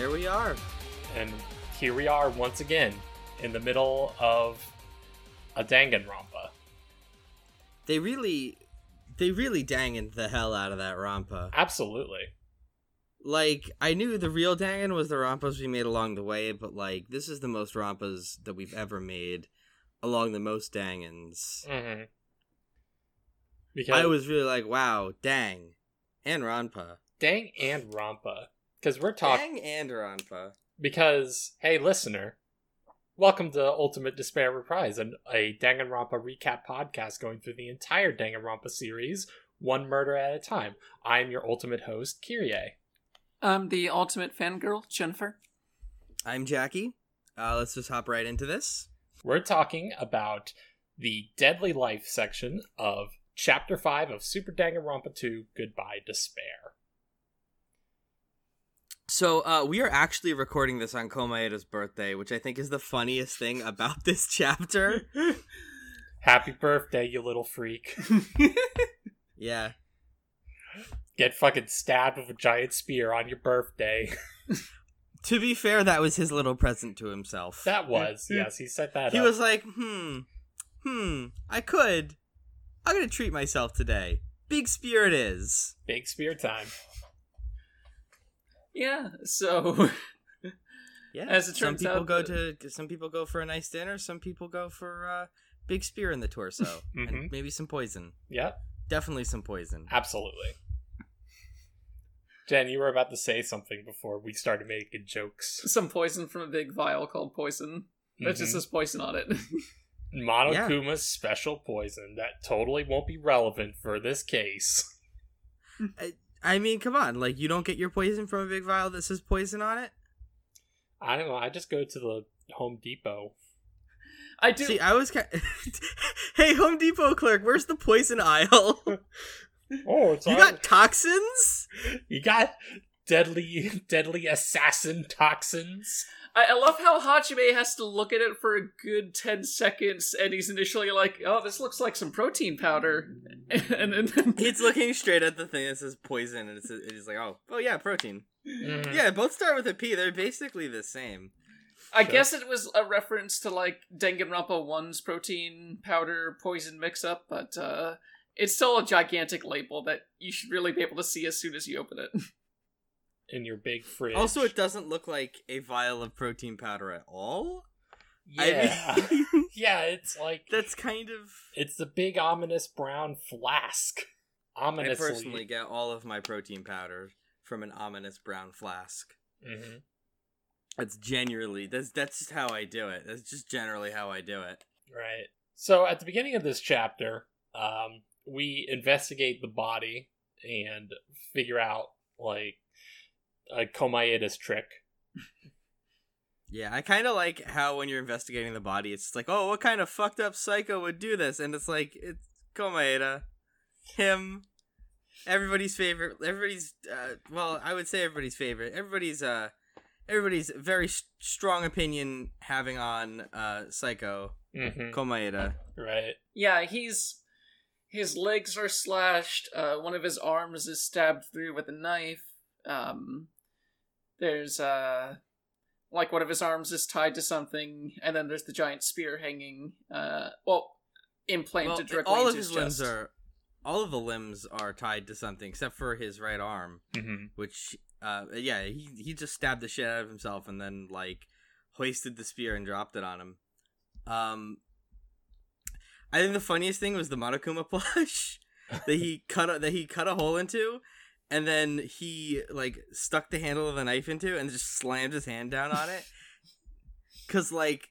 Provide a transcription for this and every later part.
There we are. And here we are once again in the middle of a Danganronpa. They really, they really danged the hell out of that Rampa. Absolutely. Like I knew the real Dangan was the Rampas we made along the way, but like this is the most Rampas that we've ever made along the most Dangans. Mm-hmm. Because I was really like, wow, dang, and Rampa, Dang and Rampa. Because we're talking. dang and Rampa. Because, hey, listener, welcome to Ultimate Despair Reprise, an, a Danganronpa recap podcast going through the entire Danganronpa series, one murder at a time. I'm your ultimate host, Kyrie. I'm the ultimate fangirl, Jennifer. I'm Jackie. Uh, let's just hop right into this. We're talking about the Deadly Life section of Chapter 5 of Super Danganronpa 2 Goodbye Despair. So uh, we are actually recording this on Komaeda's birthday, which I think is the funniest thing about this chapter. Happy birthday, you little freak. yeah. Get fucking stabbed with a giant spear on your birthday. To be fair, that was his little present to himself. That was, yes, he set that he up. was like, hmm, hmm, I could. I'm gonna treat myself today. Big spear it is. Big spear time. Yeah, so Yeah. As it some turns people out, go the- to some people go for a nice dinner. Some people go for uh, big spear in the torso Mhm. and maybe some poison. Yep, Definitely some poison. absolutely. Jen, you were about to say something before we started making jokes. some poison from a big vial called poison. That just Mhm. says poison on it. Monokuma's special poison that totally won't be relevant for this case. I mean, come on, like you don't get your poison from a big vial that says poison on it. I don't know. I just go to the Home Depot. I do. See, I was kind. hey, Home Depot clerk, where's the poison aisle? Oh, it's you all- got toxins? you got deadly, deadly assassin toxins. I, I love how Hajime has to look at it for a good 10 seconds, and he's initially like, oh, this looks like some protein powder. And then. He's looking straight at the thing that says poison, and it's it's like, oh, oh yeah, protein. Mhm. Yeah, both start with a P. They're basically the same. I Sure. guess it was a reference to like Danganronpa 1's protein powder poison mix up, but uh, it's still a gigantic label that you should really be able to see as soon as you open it. in your big fridge. Also, it doesn't look like a vial of protein powder at all. I yeah, mean, yeah. It's like that's kind of. it's the big ominous brown flask. I personally get all of my protein powder from an ominous brown flask. hmm That's genuinely that's that's just how I do it. That's just generally how I do it. Right. So at the beginning of this chapter, um, we investigate the body and figure out like a Komaeda's trick. Yeah, I kind of like how when you're investigating the body, it's like, oh, what kind of fucked up psycho would do this? And it's like, it's Komaeda, him, everybody's favorite, everybody's, uh, well, I would say everybody's favorite, everybody's, uh, everybody's very s- strong opinion having on, uh, Psycho, Mm-hmm. Komaeda. Right. yeah, he's. His legs are slashed, uh, one of his arms is stabbed through with a knife. Um, there's, uh. Like one of his arms is tied to something, and then there's the giant spear hanging, uh, well, implanted Well, directly all into of his his limbs chest. are, all of the limbs are tied to something except for his right arm. Mm-hmm. which uh yeah he he just stabbed the shit out of himself and then like hoisted the spear and dropped it on him um i think the funniest thing was the monokuma plush that he cut a, that he cut a hole into and then he like stuck the handle of the knife into and just slammed his hand down on it cuz like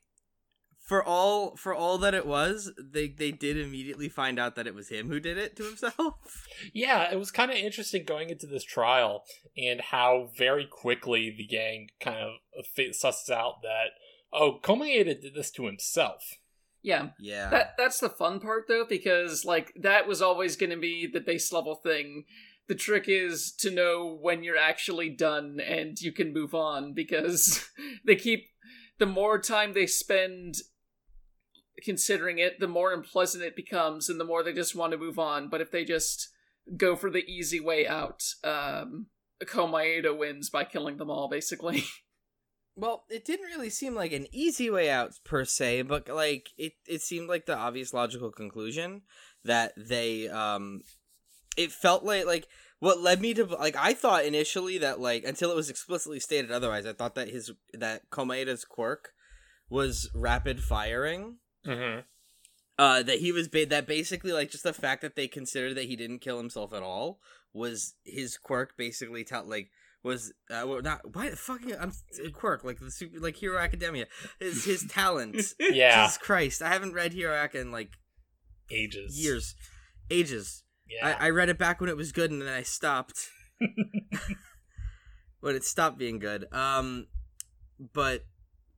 for all for all that it was they they did immediately find out that it was him who did it to himself Yeah, it was kind of interesting going into this trial and how very quickly the gang kind of fi- susses out that oh, Komaeda did this to himself. Yeah, yeah That that's the fun part though, because like that was always going to be the base level thing. The trick is to know when you're actually done and you can move on because they keep the more time they spend considering it, the more unpleasant it becomes and the more they just want to move on. But if they just go for the easy way out, um Komaeda wins by killing them all, basically. Well, it didn't really seem like an easy way out per se, but like it, it seemed like the obvious logical conclusion that they um it felt like like what led me to like I thought initially that like until it was explicitly stated otherwise, I thought that his that Komaeda's quirk was rapid firing. Mm-hmm. Uh, that he was ba- that basically like just the fact that they considered that he didn't kill himself at all was his quirk basically tell like was uh, well, not why the fucking I'm quirk like the super like Hero Academia is his talent Yeah, Jesus Christ I haven't read Hero Ac in like ages. years ages Yeah. I, I read it back when it was good and then I stopped. When it stopped being good. Um but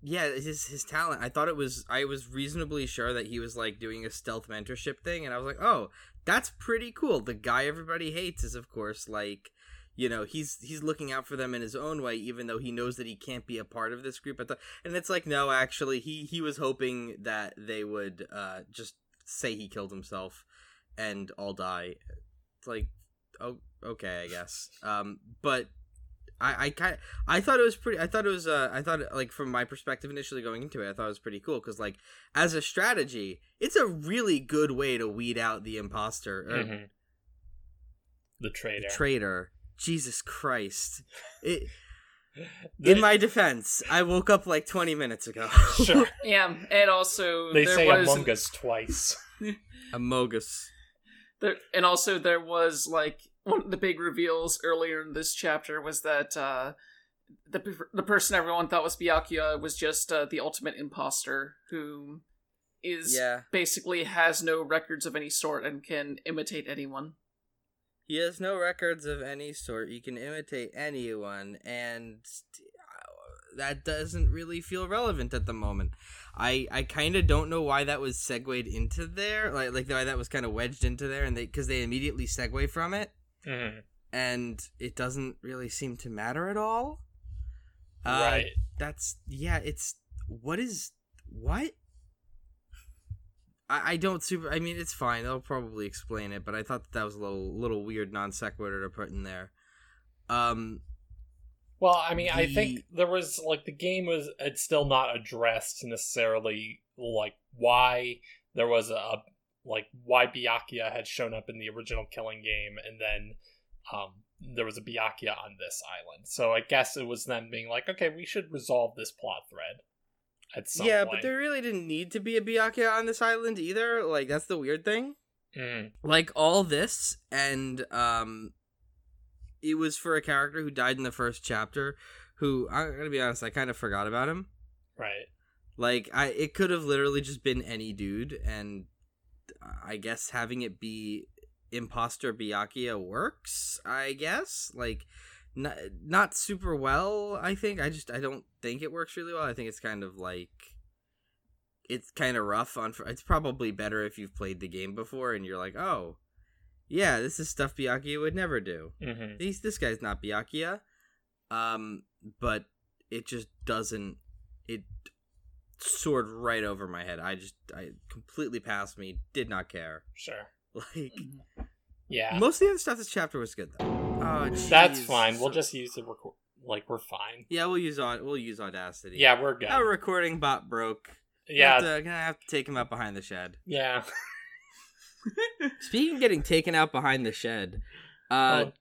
yeah his his talent. I thought it was I was reasonably sure that he was like doing a stealth mentorship thing and I was like oh that's pretty cool. The guy everybody hates is of course like you know he's he's looking out for them in his own way even though he knows that he can't be a part of this group. At the and it's like no actually he he was hoping that they would uh just say he killed himself and all die it's like oh okay i guess um but i i kind i thought it was pretty i thought it was uh i thought like from my perspective initially going into it i thought it was pretty cool because like as a strategy it's a really good way to weed out the imposter or Mhm. The traitor. the traitor jesus christ it The- in my defense i woke up like 20 minutes ago sure. yeah, and also They there say was Among Us twice. amogus there, and also there was like one of the big reveals earlier in this chapter was that uh, the the person everyone thought was Byakuya was just uh, the ultimate imposter who is yeah basically has no records of any sort and can imitate anyone. He has no records of any sort. He can imitate anyone, and uh, that doesn't really feel relevant at the moment. I I kind of don't know why that was segued into there, like like why that was kind of wedged into there, and they because they immediately segue from it, Mhm. and it doesn't really seem to matter at all. Uh, right. That's yeah. It's what is what. I, I don't super. I mean, it's fine. They'll probably explain it, but I thought that, that was a little little weird non sequitur to put in there. Um. Well, I mean, I think there was like the game was it's still not addressed necessarily like why there was a like why Byakuya had shown up in the original Killing game and then um there was a Byakuya on this island. So I guess it was them being like, okay, we should resolve this plot thread at some yeah, point. but there really didn't need to be a Byakuya on this island either. Like that's the weird thing. Mm, Like all this, and um, it was for a character who died in the first chapter. Who I'm gonna be honest, I kind of forgot about him. right. Like I, it could have literally just been any dude, and I guess having it be imposter Byakuya works. I guess like not not super well. I think I just I don't think it works really well. I think it's kind of like it's kind of rough on. It's probably better if you've played the game before and you're like, oh, yeah, this is stuff Byakuya would never do. hmm He's this guy's not Byakuya. Um, but it just doesn't. It soared right over my head. I just, I completely passed me. Did not care. Sure. Like Yeah. most of the other stuff this chapter was good though. Oh, That's fine. We'll just use the record. Like we're fine. yeah, we'll use on we'll use Audacity. Yeah, we're good. our recording bot broke. yeah. Gonna have to, gonna have to take him out behind the shed. Yeah. Speaking of getting taken out behind the shed, uh, Oh.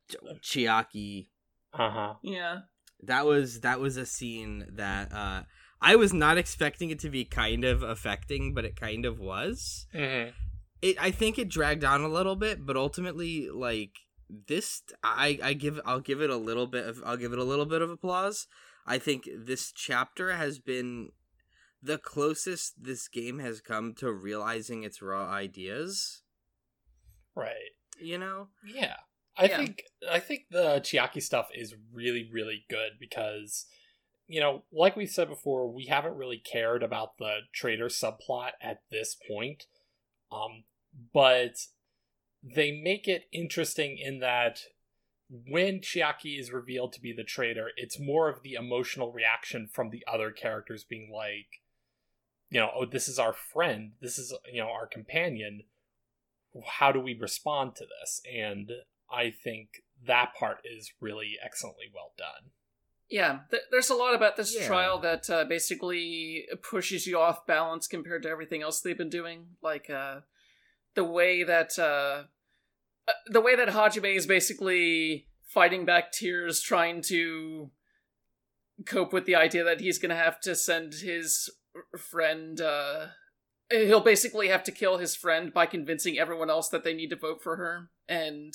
Chiaki Uh huh. Yeah. that was that was a scene that uh I was not expecting it to be kind of affecting, but it kind of was. hmm It I think it dragged on a little bit, but ultimately like this I I give I'll give it a little bit of I'll give it a little bit of applause. I think this chapter has been the closest this game has come to realizing its raw ideas, Right. you know? Yeah. I Yeah. think I think the Chiaki stuff is really really good because you know, like we said before, we haven't really cared about the traitor subplot at this point. Um but they make it interesting in that when Chiaki is revealed to be the traitor, it's more of the emotional reaction from the other characters being like, you know, oh, this is our friend, this is, you know, our companion. How do we respond to this? And I think that part is really excellently well done. Yeah, th- there's a lot about this Yeah. trial that uh, basically pushes you off balance compared to everything else they've been doing. Like uh, the way that uh, uh, the way that Hajime is basically fighting back tears, trying to cope with the idea that he's gonna have to send his r- friend. He'll basically have to kill his friend by convincing everyone else that they need to vote for her, and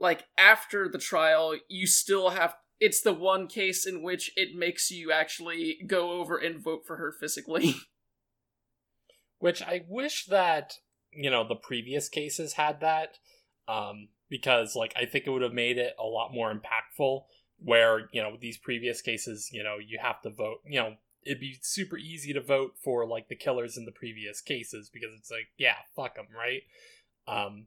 like after the trial, you still have it's the one case in which it makes you actually go over and vote for her physically. Which I wish that, you know, the previous cases had that. Um, because like I think it would have made it a lot more impactful where, you know, these previous cases, you know, you have to vote, you know, it'd be super easy to vote for like the killers in the previous cases because it's like, yeah, fuck them, right? Um,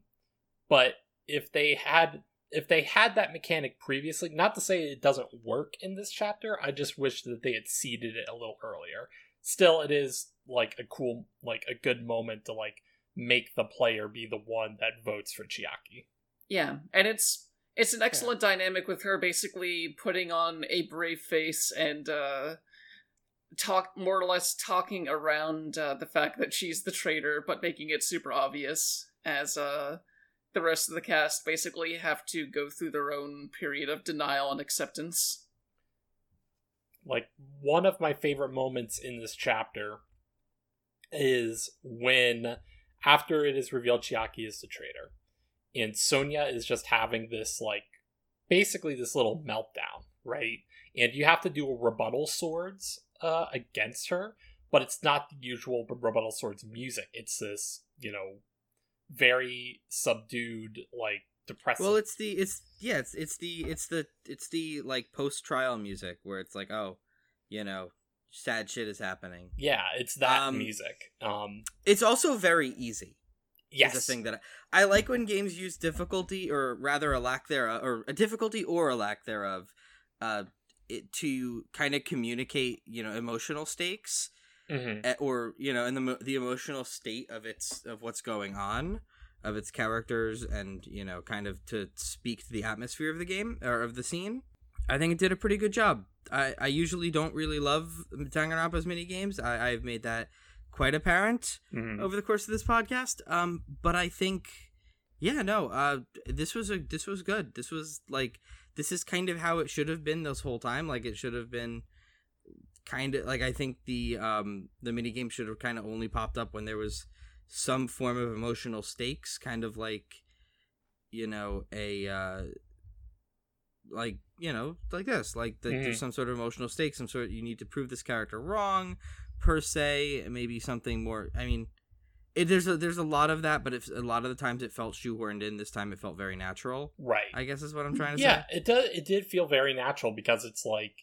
but if they had if they had that mechanic previously, not to say it doesn't work in this chapter, I just wish that they had seeded it a little earlier. Still, it is like a cool, like a good moment to like make the player be the one that votes for Chiaki. yeah, and it's it's an excellent dynamic with her basically putting on a brave face and uh talk more or less talking around uh, the fact that she's the traitor but making it super obvious as uh the rest of the cast basically have to go through their own period of denial and acceptance. Like one of my favorite moments in this chapter is when after it is revealed Chiaki is the traitor, and Sonia is just having this like basically this little meltdown, right? And you have to do a rebuttal swords uh, against her, but it's not the usual rebuttal swords music. It's this, you know, very subdued, like depressing. Well, it's the it's yeah, it's it's the it's the it's the like post trial music where it's like, oh, you know, sad shit is happening. yeah, it's that Um, music. Um, It's also very easy. yes, Is a thing that I, I like when games use difficulty or rather a lack thereof or a difficulty or a lack thereof uh it, to kind of communicate, you know, emotional stakes Mhm. eh, or you know, in the the emotional state of its of what's going on of its characters and you know kind of to speak to the atmosphere of the game or of the scene i think it did a pretty good job i i usually don't really love danganronpa's mini games i i've made that quite apparent Mhm. over the course of this podcast um but i think yeah no uh this was a this was good this was like this is kind of how it should have been this whole time like it should have been kind of like i think the um the mini game should have kind of only popped up when there was some form of emotional stakes kind of like you know a uh like you know like this like the, Mhm. there's some sort of emotional stake some sort you need to prove this character wrong per se maybe something more i mean it, there's a there's a lot of that but a lot of the times it felt shoehorned in this time it felt very natural right. i guess is what i'm trying to yeah, say Yeah, it does. It did feel very natural because it's like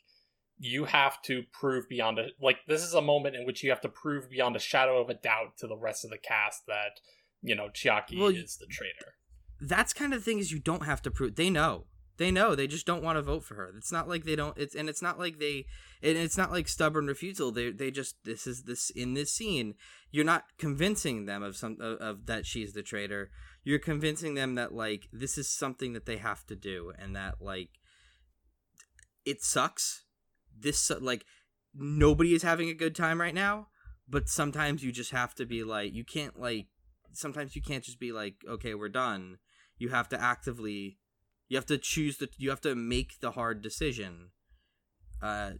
you have to prove beyond a like this is a moment in which you have to prove beyond a shadow of a doubt to the rest of the cast that you know Chiaki Well, is the traitor. that's kind of the thing is you don't have to prove they know they know they just don't want to vote for her. It's not like they don't it's and it's not like they and it's not like stubborn refusal they they just this is this in this scene you're not convincing them of some of, of that she's the traitor. You're convincing them that like this is something that they have to do and that like it sucks. This like nobody is having a good time right now but sometimes you just have to be like you can't like sometimes you can't just be like okay we're done. You have to actively you have to choose the you have to make the hard decision uh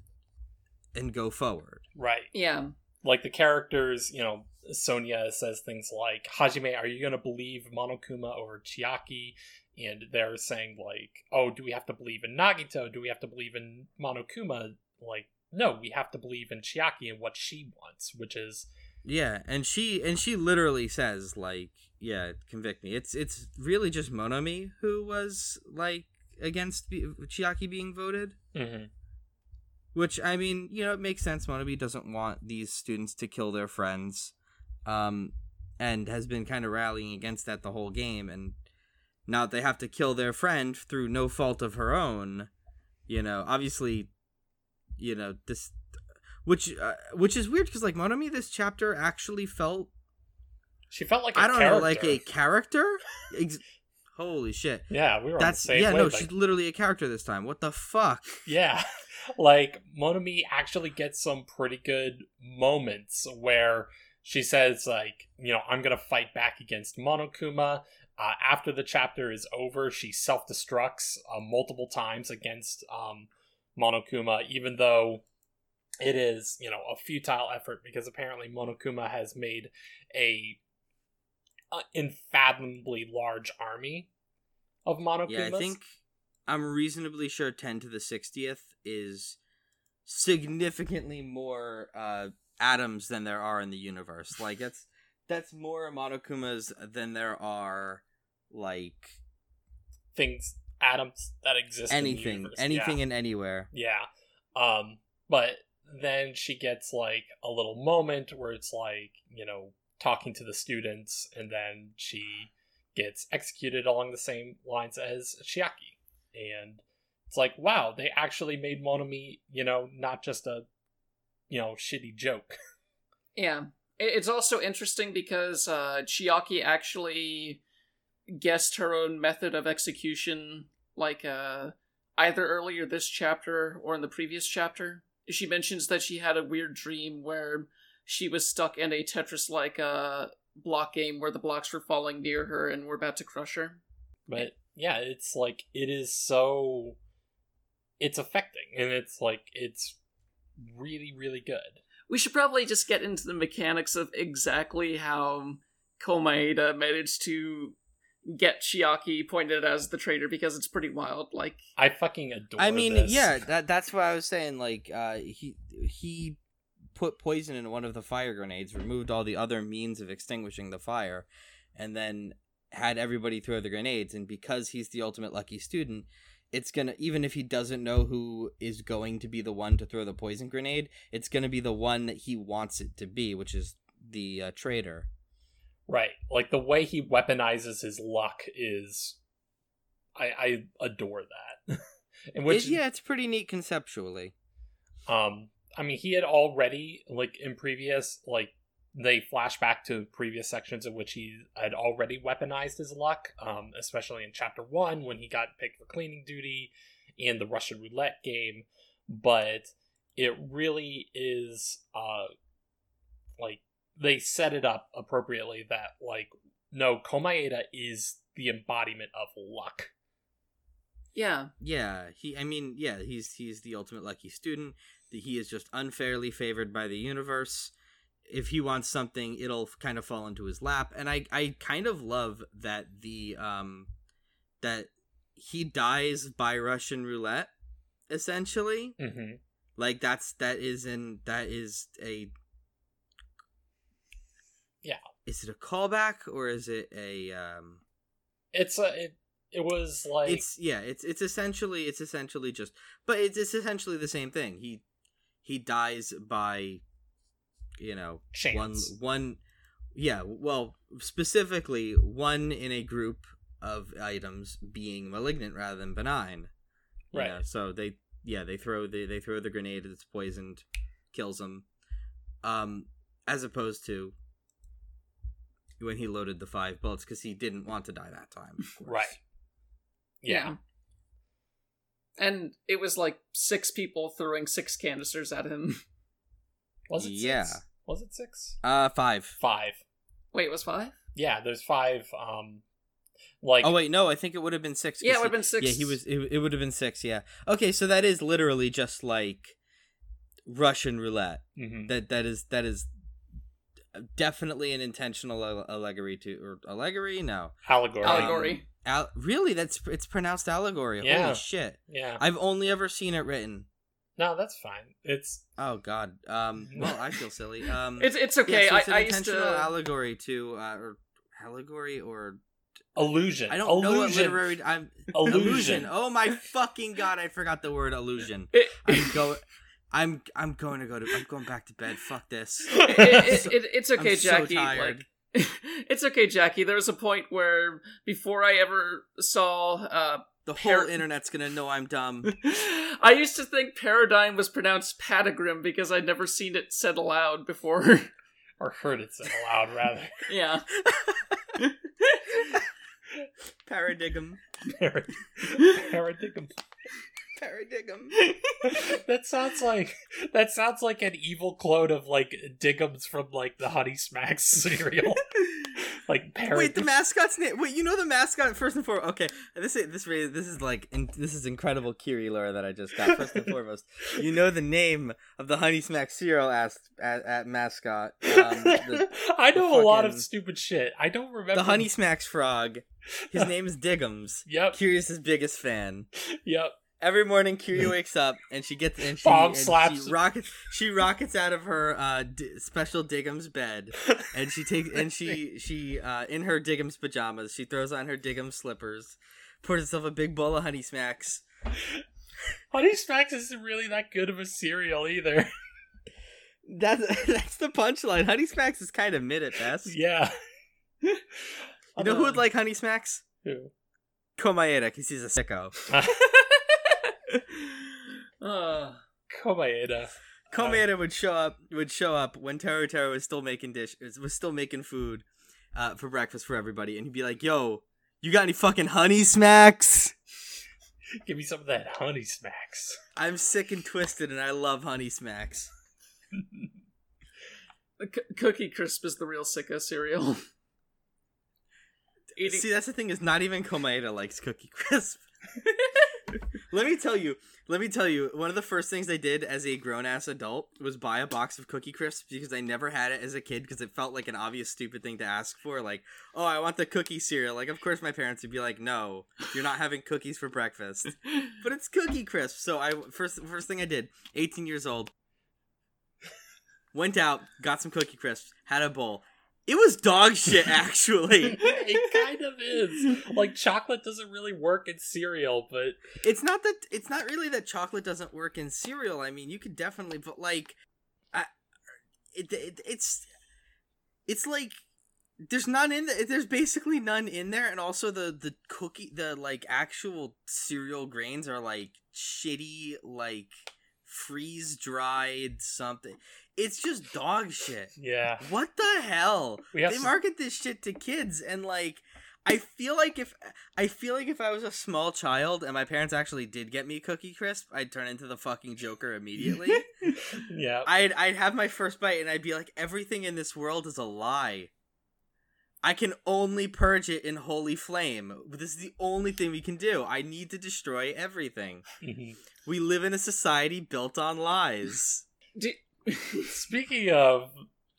and go forward Right. Yeah. Like the characters, you know, Sonia says things like, Hajime, are you going to believe Monokuma over Chiaki? And they're saying, like, oh, do we have to believe in Nagito? Do we have to believe in Monokuma? Like, no, we have to believe in Chiaki and what she wants, which is, yeah and she and she literally says like yeah convict me. It's it's really just monomi who was like against be- chiaki being voted. Mhm. which i mean you know it makes sense. Monomi doesn't want these students to kill their friends um and has been kind of rallying against that the whole game and now they have to kill their friend through no fault of her own you know. Obviously you know this which uh, which is weird because like monomi this chapter actually felt she felt like a i don't know like a character. Ex- Holy shit. Yeah, we were That's on the same yeah, no, wavelength. she's literally a character this time. What the fuck? Yeah. Like Monomi actually gets some pretty good moments where she says like, you know, I'm going to fight back against Monokuma. Uh, after the chapter is over, she self-destructs uh, multiple times against um, Monokuma even though it is, you know, a futile effort because apparently Monokuma has made a unfathomably large army of Monokumas. Yeah, I think I'm reasonably sure 10 to the 60th is significantly more uh, atoms than there are in the universe. Like that's that's more monokumas than there are like things atoms that exist in the anything, universe. anything yeah. and anywhere. yeah um but then she gets like a little moment where it's like you know talking to the students and then she gets executed along the same lines as Chiaki and it's like wow they actually made Monomi you know not just a you know shitty joke Yeah. It's also interesting because uh, Chiaki actually guessed her own method of execution, like uh, either earlier this chapter or in the previous chapter. She mentions that she had a weird dream where she was stuck in a Tetris like uh, block game where the blocks were falling near her and were about to crush her. but yeah it's like it is so it's affecting and it's like it's really really good We should probably just get into the mechanics of exactly how Komaeda managed to get Chiaki pointed as the traitor because it's pretty wild. Like, I fucking adore. I mean, this. yeah, that that's what I was saying. Like, uh, he he put poison in one of the fire grenades, removed all the other means of extinguishing the fire, and then had everybody throw the grenades. And because he's the ultimate lucky student, it's gonna even if he doesn't know who is going to be the one to throw the poison grenade, it's gonna be the one that he wants it to be, which is the uh, traitor. right. Like the way he weaponizes his luck is, I I adore that. In which, It- yeah, it's pretty neat conceptually. um, I mean, he had already like in previous like they flash back to previous sections in which he had already weaponized his luck, um, especially in chapter one when he got picked for cleaning duty and the Russian roulette game. But it really is uh like they set it up appropriately that like no Komaeda is the embodiment of luck. yeah, Yeah, he. I mean, yeah, he's he's the ultimate lucky student. He is just unfairly favored by the universe. If he wants something, it'll kind of fall into his lap. And I I kind of love that the um that he dies by Russian roulette, essentially. Mm-hmm. Like that's that is in that is a Yeah. Is it a callback or is it a um? It's a it, it was like it's yeah it's it's essentially it's essentially just but it's, it's essentially the same thing he he dies by you know one Chance. one yeah well specifically one in a group of items being malignant rather than benign Right. know, so they yeah they throw the they throw the grenade that's poisoned kills him um as opposed to when he loaded the five bullets because he didn't want to die that time of course. right. Yeah. And it was like six people throwing six canisters at him. Was it Yeah. six? Was it six? Uh, five. Five. Wait, it was five? Yeah, there's five. Um, like Oh wait, no, I think it would have been six. Yeah, it would have been six. Yeah, he was. It, it would have been six. Yeah. Okay, so that is literally just like Russian roulette. mhm. That that is that is definitely an intentional allegory to or allegory. No, allegory. Allegory. Al- really, that's it's pronounced allegory. Yeah. Holy shit! Yeah. I've only ever seen it written. No, that's fine. It's Oh God. Um. Well, I feel silly. Um. It's it's yeah, okay. so it's an I, I used intentional to. allegory to uh, or allegory or illusion. I don't know what literary. I'm Illusion. Oh my fucking god! I forgot the word illusion. It, I'm go. I'm I'm going to go to. I'm going back to bed. Fuck this. it, it, it, it's okay, I'm so Jackie. tired. Like, it's okay, Jackie. There was a point where before I ever saw, uh, The Par- whole internet's gonna know I'm dumb. I used to think paradigm was pronounced patagrim because I'd never seen it said aloud before. or heard it said aloud rather. yeah. Paradigm. Parad- Paradigm. Paradigm. that sounds like that sounds like an evil clone of like Diggums from like the Honey Smacks cereal. like parad- Wait, the mascot's name. Wait, you know the mascot first and foremost. Okay, this is this really this is like in, this is incredible Kiri lore that I just got. First and foremost, you know the name of the Honey Smack cereal as at, at mascot. Um, the, I know a lot of stupid shit. I don't remember the Honey Smacks frog. His name is Diggums. Yep, his biggest fan. yep. Every morning, Kiri wakes up and she gets and she, and slaps. she rockets. She rockets out of her uh, d- special Diggums bed, and she takes and she she uh, in her Diggums pajamas. She throws on her Diggums slippers, pours herself a big bowl of Honey Smacks. Honey Smacks isn't really that good of a cereal either. That's that's the punchline. Honey Smacks is kind of mid at best. yeah. You know who would like Honey Smacks? Who? Komaeda, because he's a sicko. Uh, Komaeda. Komaeda would show up would show up when Teruteru was still making dish was still making food uh, for breakfast for everybody, and he'd be like, "Yo, you got any fucking honey smacks? Give me some of that Honey Smacks. I'm sick and twisted, and I love honey smacks." C- Cookie Crisp is the real sicko cereal. Eating- See, that's the thing is not even Komaeda likes Cookie Crisp. let me tell you, let me tell you, one of the first things I did as a grown ass adult was buy a box of Cookie Crisps because I never had it as a kid because it felt like an obvious stupid thing to ask for. Like, oh, I want the cookie cereal. Like, of course, my parents would be like, no, you're not having cookies for breakfast. But it's Cookie Crisp. So I first first thing I did, 18 years old, went out, got some Cookie Crisps, had a bowl. It was dog shit, actually. it kind of is. Like chocolate doesn't really work in cereal, but it's not that it's not really that chocolate doesn't work in cereal. I mean, you could definitely, but like, I, it, it it's it's like there's none in the, there's basically none in there, and also the the cookie the like actual cereal grains are like shitty like freeze dried something. It's just dog shit. yeah. What the hell? They s- market this shit to kids and like I feel like if I feel like if I was a small child and my parents actually did get me cookie crisp, I'd turn into the fucking Joker immediately. yeah. I'd I'd have my first bite and I'd be like everything in this world is a lie. I can only purge it in holy flame. This is the only thing we can do. I need to destroy everything. Mhm. We live in a society built on lies. Do- Speaking of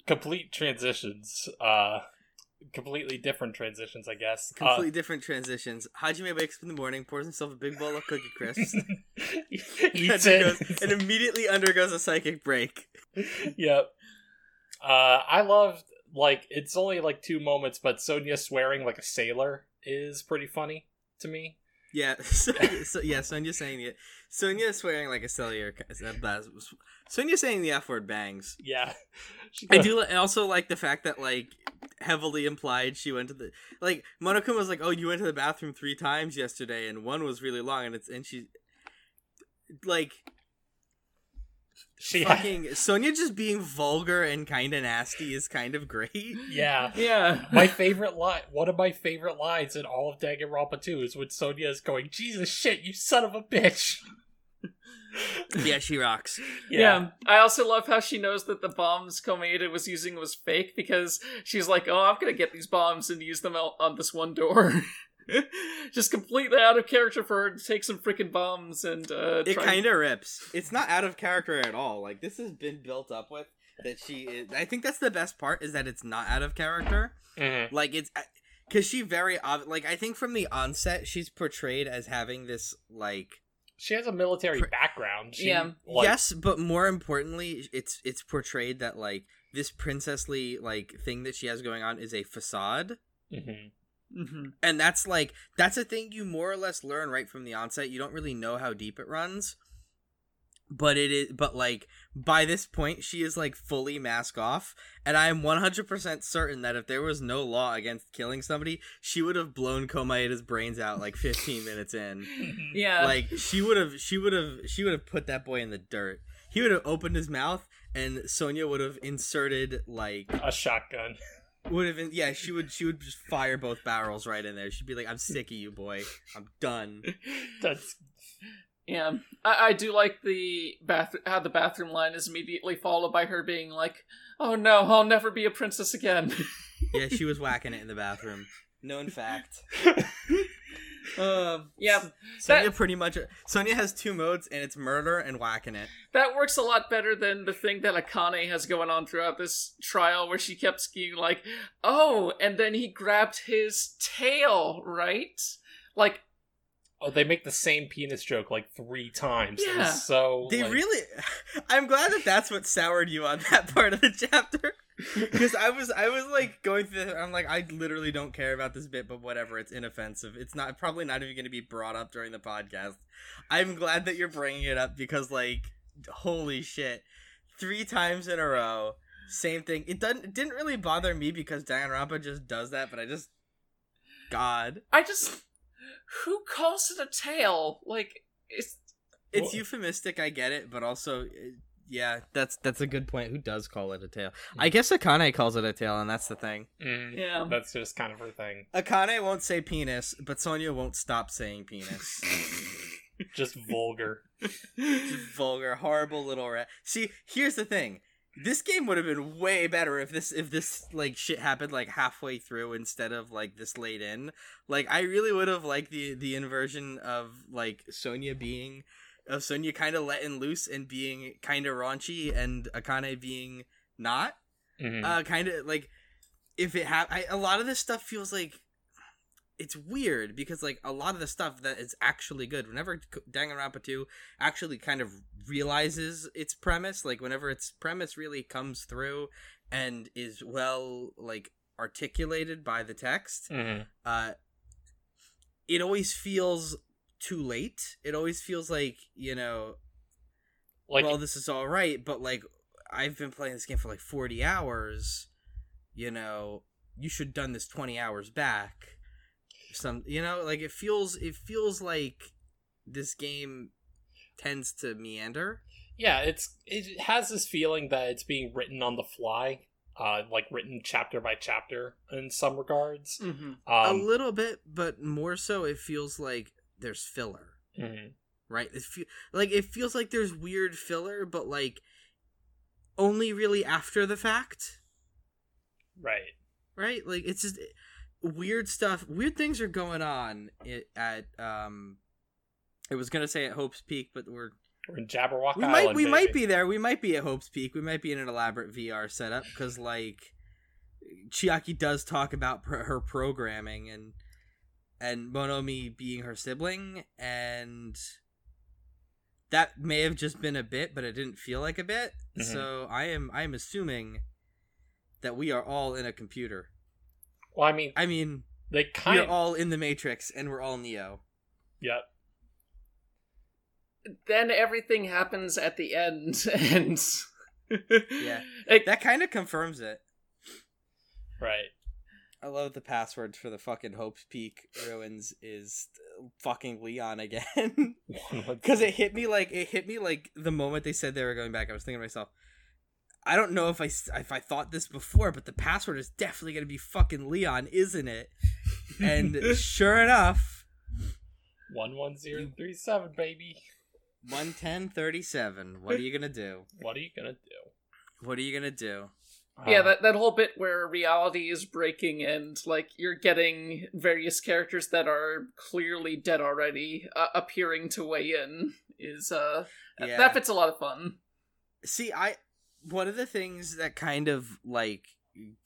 complete transitions, uh completely different transitions, I guess. Uh, Completely different transitions. Hajime wakes up in the morning, pours himself a big bowl of cookie crisps, eats it. and immediately undergoes a psychic break. yep. Uh, I loved like it's only like two moments, but Sonia swearing like a sailor is pretty funny to me. Yeah, so, so yeah, Sonia saying it. Sonia swearing like a cellular. Sonia saying the F word bangs. Yeah, I do I also like the fact that like heavily implied she went to the like Monokuma was like, "Oh, you went to the bathroom three times yesterday, and one was really long." And it's and she like She fucking Sonia just being vulgar and kind of nasty is kind of great. yeah. yeah. My favorite line, one of my favorite lines in all of Danganronpa 2 is when Sonia is going, Jesus shit, you son of a bitch. yeah, she rocks. Yeah. I also love how she knows that the bombs Komaeda was using was fake because she's like, "Oh, I'm gonna get these bombs and use them on this one door." Just completely out of character for her to take some freaking bombs and uh, It kind of rips. It's not out of character at all. Like this has been built up with that she is. I think that's the best part is that it's not out of character. Mhm. Like it's because she very ob- like I think from the onset she's portrayed as having this like She has a military Pr- background. She, Yeah. like- yes, but more importantly, it's it's portrayed that like this princessly like thing that she has going on is a facade. Mhm. Mhm. and that's like that's a thing you more or less learn right from the onset you don't really know how deep it runs but it is but like by this point she is like fully mask off and i am 100% certain that if there was no law against killing somebody she would have blown komaeda's brains out like 15 minutes in Yeah. like she would have she would have she would have put that boy in the dirt he would have opened his mouth and sonia would have inserted like a shotgun. Would have been yeah. She would she would just fire both barrels right in there. She'd be like, "I'm sick of you, boy. I'm done." That's Yeah, I, I do like the bath how the bathroom line is immediately followed by her being like, "Oh no, I'll never be a princess again." Yeah, she was whacking it in the bathroom. Known fact. um, yeah, Sonia pretty much Sonia has two modes and it's murder and whacking it. that works a lot better than the thing that Akane has going on throughout this trial, where she kept skiing like, "Oh," and then he grabbed his tail, right? Like, oh, they make the same penis joke like three times. It was Yeah. so They like- really I'm glad that that's what soured you on that part of the chapter. Because I was I was like going through I'm like I literally don't care about this bit but whatever it's inoffensive it's not probably not even going to be brought up during the podcast I'm glad that you're bringing it up because like holy shit three times in a row same thing it doesn't it didn't really bother me because Danganronpa just does that but I just God I just who calls it a tail? Like, it's it's Well- euphemistic I get it but also uh, yeah that's that's a good point who does call it a tail I guess Akane calls it a tail and that's the thing Mm, yeah. That's just kind of her thing. Akane won't say penis, but Sonia won't stop saying penis. Just vulgar. Just vulgar, horrible little rat. See, here's the thing. This game would have been way better if this if this like shit happened like halfway through instead of like this late in. Like I really would have liked the the inversion of like Sonia being of Sonia kind of letting loose and being kind of raunchy and Akane being not. Mhm. uh kind of like if it ha- I, a lot of this stuff feels like it's weird because like a lot of the stuff that is actually good whenever Danganronpa 2 actually kind of realizes its premise like whenever its premise really comes through and is well like articulated by the text Mhm. uh it always feels too late it always feels like you know Like well, this is all right, but like I've been playing this game for like 40 hours. You know, you should have done this 20 hours back. Some, you know, like it feels it feels like this game tends to meander. yeah, it's it has this feeling that it's being written on the fly, uh, like written chapter by chapter in some regards. hmm a Um, little bit, but more so it feels like there's filler, mhm. right? It fe- like it feels like there's weird filler, but like only really after the fact. right. right? Like it's just weird stuff. Weird things are going on at um. I was gonna say at Hope's Peak, but we're We're in Jabberwock we Island. might we baby. might be there. We might be at Hope's Peak. We might be in an elaborate VR setup because like Chiaki does talk about pr- her programming and and Monomi being her sibling and that may have just been a bit, but it didn't feel like a bit. Mhm. So I am I am assuming that we are all in a computer. Well, I mean, I mean, they kind we're of. all in the Matrix and we're all Neo. yeah. Then everything happens at the end, and Yeah. Like, That kind of confirms it. Right. I love the password for the fucking Hope's Peak ruins is fucking Leon again. Because it hit me like it hit me like the moment they said they were going back. I was thinking to myself, I don't know if I s- if I thought this before, but the password is definitely gonna be fucking Leon, isn't it? And sure enough, one one zero three seven, baby. one ten thirty seven. What are you gonna do? What are you gonna do? What are you gonna do? yeah, that that whole bit where reality is breaking and like you're getting various characters that are clearly dead already uh, appearing to weigh in is uh Yeah. that bit's a lot of fun. See, I one of the things that kind of like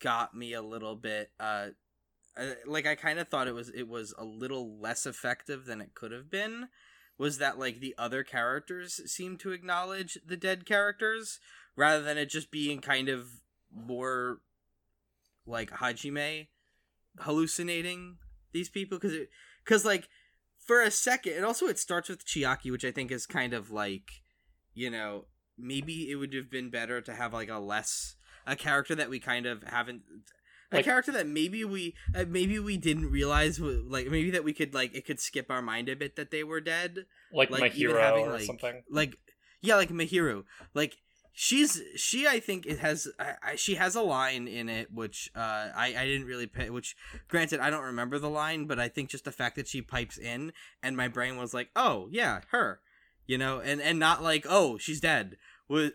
got me a little bit uh uh, like I kind of thought it was it was a little less effective than it could have been was that like the other characters seemed to acknowledge the dead characters rather than it just being kind of more like Hajime hallucinating these people because it because like for a second and also it starts with Chiaki which I think is kind of like you know maybe it would have been better to have like a less a character that we kind of haven't a Like- character that maybe we uh, maybe we didn't realize like maybe that we could like it could skip our mind a bit that they were dead. Like, like, even having, or like- something. like yeah like Mahiru like she's she I think it has I, I, she has a line in it which uh I I didn't really pay which granted I don't remember the line but I think just the fact that she pipes in and my brain was like oh yeah her you know? And and not like oh she's dead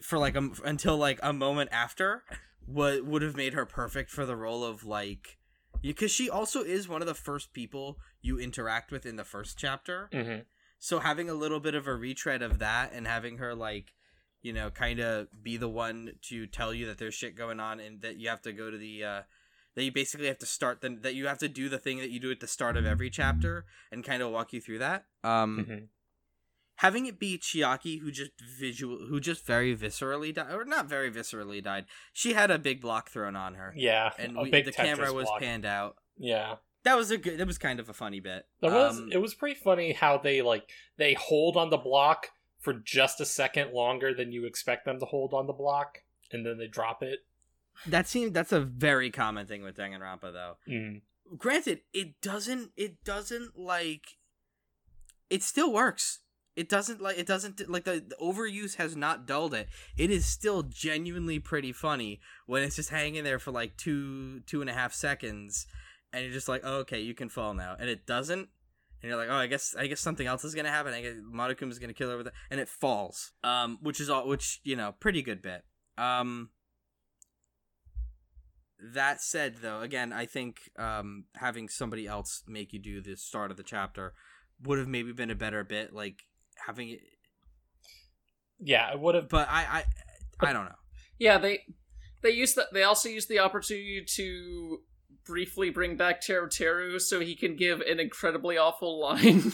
for like a, until like a moment after what would have made her perfect for the role of like because she also is one of the first people you interact with in the first chapter mm-hmm. so having a little bit of a retread of that and having her like you know, kind of be the one to tell you that there's shit going on and that you have to go to the uh that you basically have to start the that you have to do the thing that you do at the start of every chapter and kind of walk you through that. Um Mhm. Having it be Chiaki who just visual who just very viscerally died or not very viscerally died. She had a big block thrown on her Yeah, and we, the Tetris camera was block. panned out. Yeah, That was a good that was kind of a funny bit. there was. Um, it was pretty funny how they like they hold on the block for just a second longer than you expect them to hold on the block, and then they drop it. that seemed that's a very common thing with Danganronpa though. Mm. granted it doesn't it doesn't like it still works it doesn't like it doesn't like the, the overuse has not dulled it. It is still genuinely pretty funny when it's just hanging there for like two two and a half seconds and you're just like oh, okay you can fall now. And it doesn't and you're like oh i guess i guess something else is gonna happen. I guess Monokuma is gonna kill her with it and it falls um which is all which you know pretty good bit. Um that said though again i think um having somebody else make you do the start of the chapter would have maybe been a better bit like having it Yeah, it would have. but i i i don't know Yeah, they they use that. They also use the opportunity to briefly bring back Teruteru so he can give an incredibly awful line.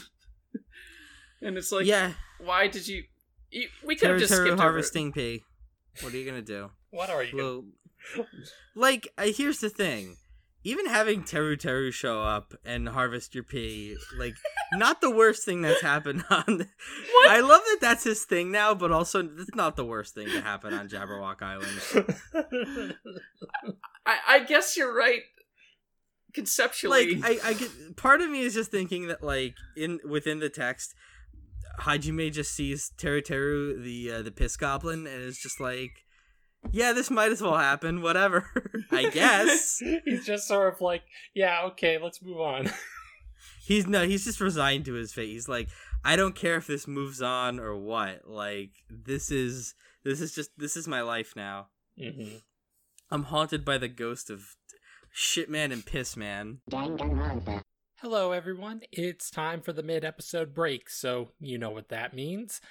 and it's like, yeah why did you? you we could have just Teru skipped over harvesting pea what are you gonna do What are you? Gonna... well, like uh, here's the thing even having Teruteru show up and harvest your pea, like, not the worst thing that's happened on. I love that that's his thing now, but also it's not the worst thing to happen on Jabberwock Island. I, I guess you're right. Conceptually, like I, I get part of me is just thinking that like in within the text hajime just sees teruteru the uh, the piss goblin and is just like yeah this might as well happen whatever i guess he's just sort of like, yeah, okay, let's move on. he's no he's just resigned to his fate he's like i don't care if this moves on or what like this is this is just this is my life now hmm i'm haunted by the ghost of shitman and pissman Hello, everyone. It's time for the mid episode break, so you know what that means.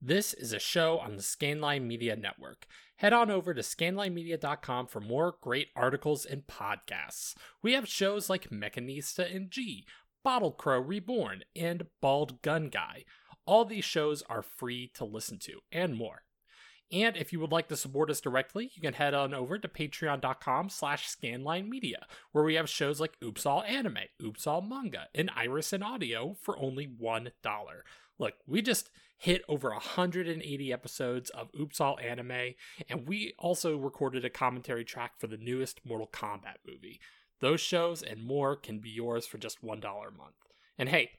This is a show on the Scanline Media Network. Head on over to scanlinemedia.com for more great articles and podcasts. We have shows like Mechanista and G, Bottle Crow Reborn, and Bald Gun Guy. All these shows are free to listen to, and more. And if you would like to support us directly, you can head on over to patreon.com slash scanlinemedia, where we have shows like Oops All Anime, Oops All Manga, and Iris and Audio for only $1. Look, we just hit over 180 episodes of Oops All Anime, and we also recorded a commentary track for the newest Mortal Kombat movie. Those shows and more can be yours for just $1 a month. And hey,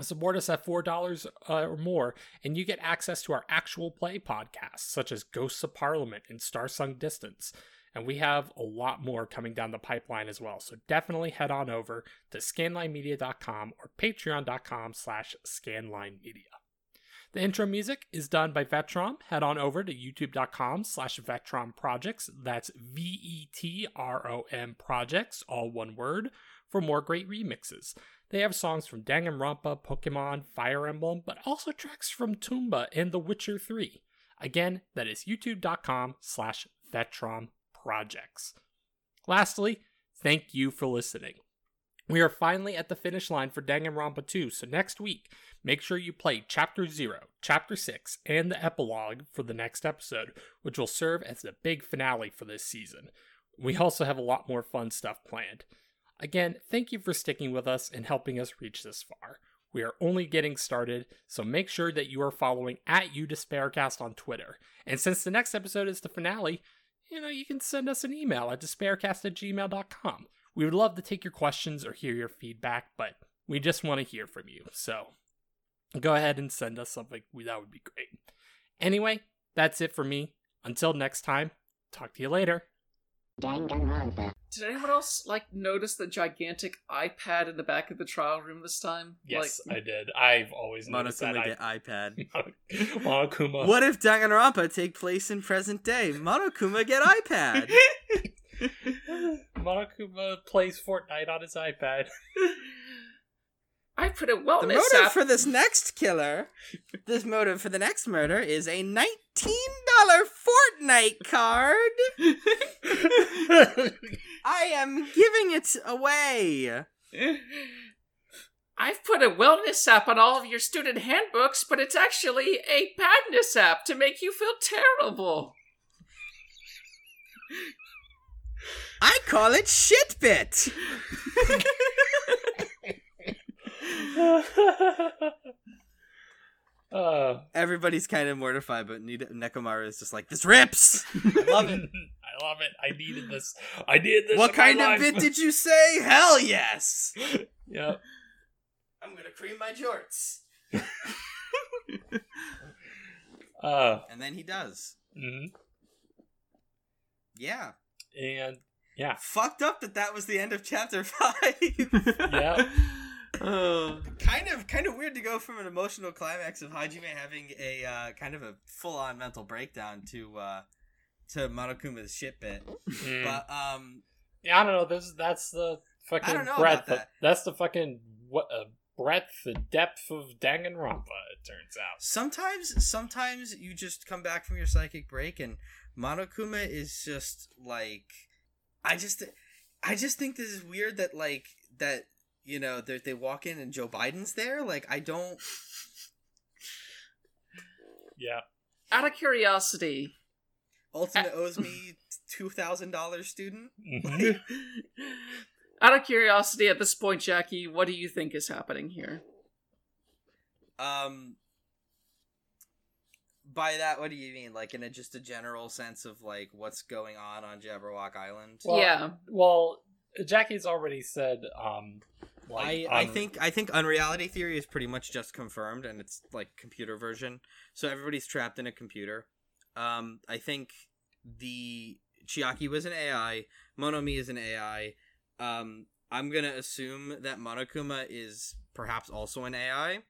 Support us at $4 uh, or more, and you get access to our actual play podcasts, such as Ghosts of Parliament and Star Sung Distance. And we have a lot more coming down the pipeline as well. So definitely head on over to scanlinemedia.com or patreon.com slash scanlinemedia. The intro music is done by Vetrom. Head on over to youtube.com slash Vetrom Projects. That's V-E-T-R-O-M Projects, all one word, for more great remixes. They have songs from Danganronpa, Pokemon, Fire Emblem, but also tracks from Toomba and The Witcher 3. Again, that is youtube.com slash Vetrom Projects. Lastly, thank you for listening. We are finally at the finish line for Danganronpa 2, so next week, make sure you play Chapter 0, Chapter 6, and the epilogue for the next episode, which will serve as the big finale for this season. We also have a lot more fun stuff planned. Again, thank you for sticking with us and helping us reach this far. We are only getting started, so make sure that you are following at UDespaircast on Twitter. And since the next episode is the finale, you know, you can send us an email at despaircast at gmail.com. We would love to take your questions or hear your feedback, but we just want to hear from you. So go ahead and send us something. That would be great. Anyway, that's it for me. Until next time, talk to you later. Danganronpa. Did anyone else like notice the gigantic iPad in the back of the trial room this time? Yes, like, I did. I've always noticed that. Monokuma get iPad. Monokuma. What if Danganronpa take place in present day? Monokuma get iPad. Monokuma plays Fortnite on his iPad. I put a wellness. The motive app. for this next killer, this motive for the next murder is a nineteen dollar Fortnite card. I am giving it away. I've put a wellness app on all of your student handbooks, but it's actually a badness app to make you feel terrible. I call it Shitbit. uh, Everybody's kind of mortified, but Nita- Nekomaru is just like, this rips. I love it. I love it. I needed this. I needed this. what kind of life. bit did you say? Hell yes. Yep. I'm gonna cream my jorts. Uh, And then he does. mhm. Yeah. And yeah, Fucked up that that was the end of chapter five. yeah. Oh. kind of kind of weird to go from an emotional climax of Hajime having a uh, kind of a full on mental breakdown to uh, to Monokuma's shit bit. Mm. But um, yeah, I don't know. This that's the fucking don't know breadth. about Of, that's the fucking what uh, breadth, the depth of Danganronpa. It turns out. sometimes sometimes you just come back from your psychic break and Monokuma is just like I just I just think this is weird that like that you know they they walk in and Joe Biden's there like I don't Yeah. Out of curiosity, ultimate owes me two thousand dollars student Mhm. out of curiosity, at this point, Jackie, what do you think is happening here? Um, by that, what do you mean? Like in a just a general sense of like what's going on on Jabberwock Island? Well, yeah, Well, Jackie's already said. Um, like, I, I um, think I think unreality theory is pretty much just confirmed, and it's like computer version. So everybody's trapped in a computer. Um, I think the Chiaki was an AI. Monomi is an AI. Um, I'm gonna assume that Monokuma is perhaps also an AI.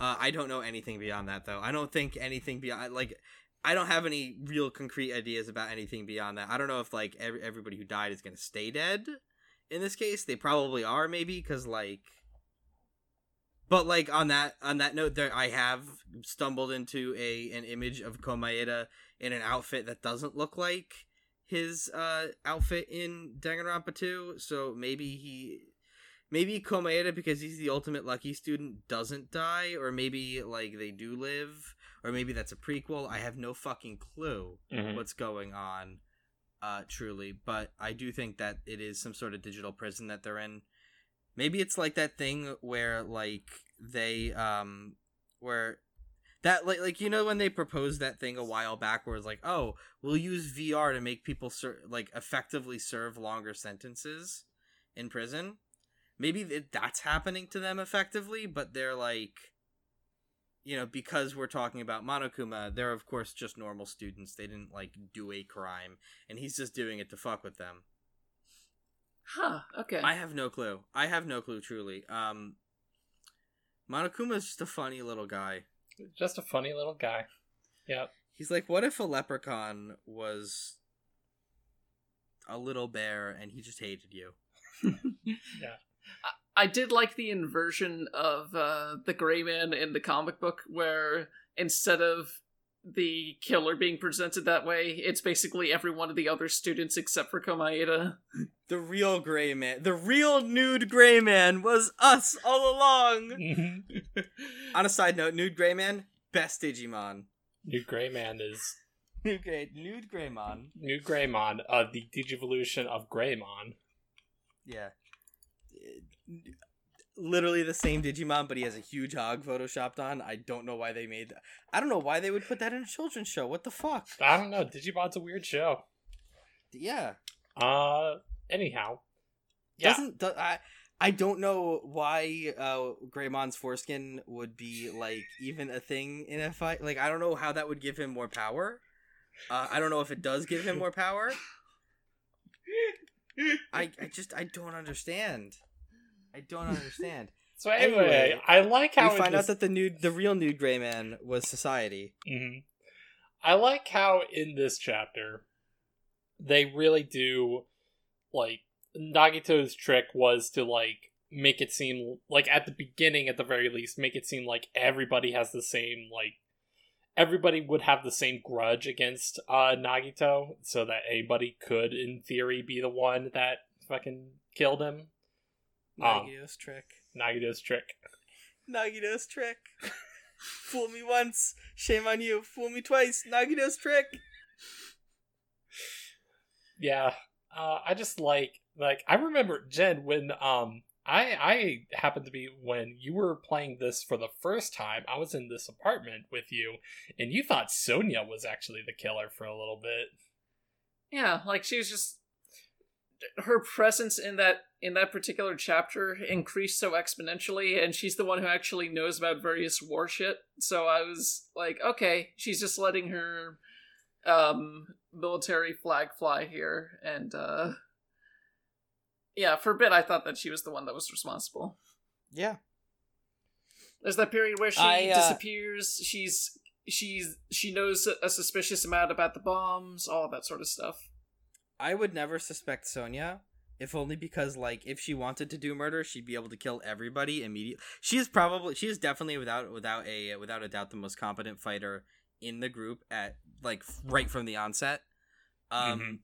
Uh, I don't know anything beyond that though. I don't think anything beyond like I don't have any real concrete ideas about anything beyond that. I don't know if like every, everybody who died is gonna stay dead. In this case, they probably are maybe because like. But like on that on that note, there I have stumbled into a an image of Komaeda in an outfit that doesn't look like his uh outfit in Danganronpa 2. So maybe he maybe Komaeda because he's the ultimate lucky student doesn't die or maybe like they do live or maybe that's a prequel. I have no fucking clue mhm. what's going on uh truly, but I do think that it is some sort of digital prison that they're in. Maybe it's like that thing where like they um where that like like you know when they proposed that thing a while back where it's like, "Oh, we'll use VR to make people ser- like effectively serve longer sentences in prison." Maybe that's happening to them effectively, but they're like you know, because we're talking about Monokuma, they're of course just normal students. They didn't like do a crime, and he's just doing it to fuck with them. huh? Okay. I have no clue. I have no clue truly. Um is just a funny little guy. Just a funny little guy. Yep. He's like, what if a leprechaun was a little bear and he just hated you? I did like the inversion of uh, the Gray Man in the comic book, where instead of the killer being presented that way, it's basically every one of the other students except for Komaeda. The real gray man, the real nude gray man was us all along. On a side note, nude gray man, best Digimon. New Greymon is Nude gray, nude Greymon. New Greymon, uh, the Digivolution of Greymon. Yeah. Literally the same Digimon, but he has a huge hog photoshopped on. I don't know why they made that. I don't know why they would put that in a children's show. What the fuck? I don't know. Digimon's a weird show. Yeah. Uh, anyhow, yeah. Doesn't do, I? I don't know why uh, Greymon's foreskin would be like even a thing in a fight. Like I don't know how that would give him more power. Uh, I don't know if it does give him more power. I, I just I don't understand. I don't understand. So anyway, Anyway, I like how we find this- out that the nude, the real nude gray man was society. hmm I like how in this chapter they really do like Nagito's trick was to like make it seem like at the beginning at the very least make it seem like everybody has the same like everybody would have the same grudge against uh Nagito so that anybody could in theory be the one that fucking killed him. Um, Nagito's trick. Nagito's trick. Nagito's trick. Fool me once, shame on you. Fool me twice, Nagito's trick. Yeah. Uh, I just like like I remember Jen when um I I happened to be when you were playing this for the first time. I was in this apartment with you, and you thought Sonia was actually the killer for a little bit. Yeah, like she was just her presence in that in that particular chapter increased so exponentially and she's the one who actually knows about various war shit. So I was like, okay, she's just letting her um military flag fly here and uh yeah, for a bit I thought that she was the one that was responsible. Yeah. There's that period where she I, uh, disappears, she's she's she knows a suspicious amount about the bombs, all that sort of stuff. I would never suspect Sonia, if only because like if she wanted to do murder, she'd be able to kill everybody immediately. She is probably she is definitely without without a without a doubt the most competent fighter in the group at like right from the onset. Um Mhm.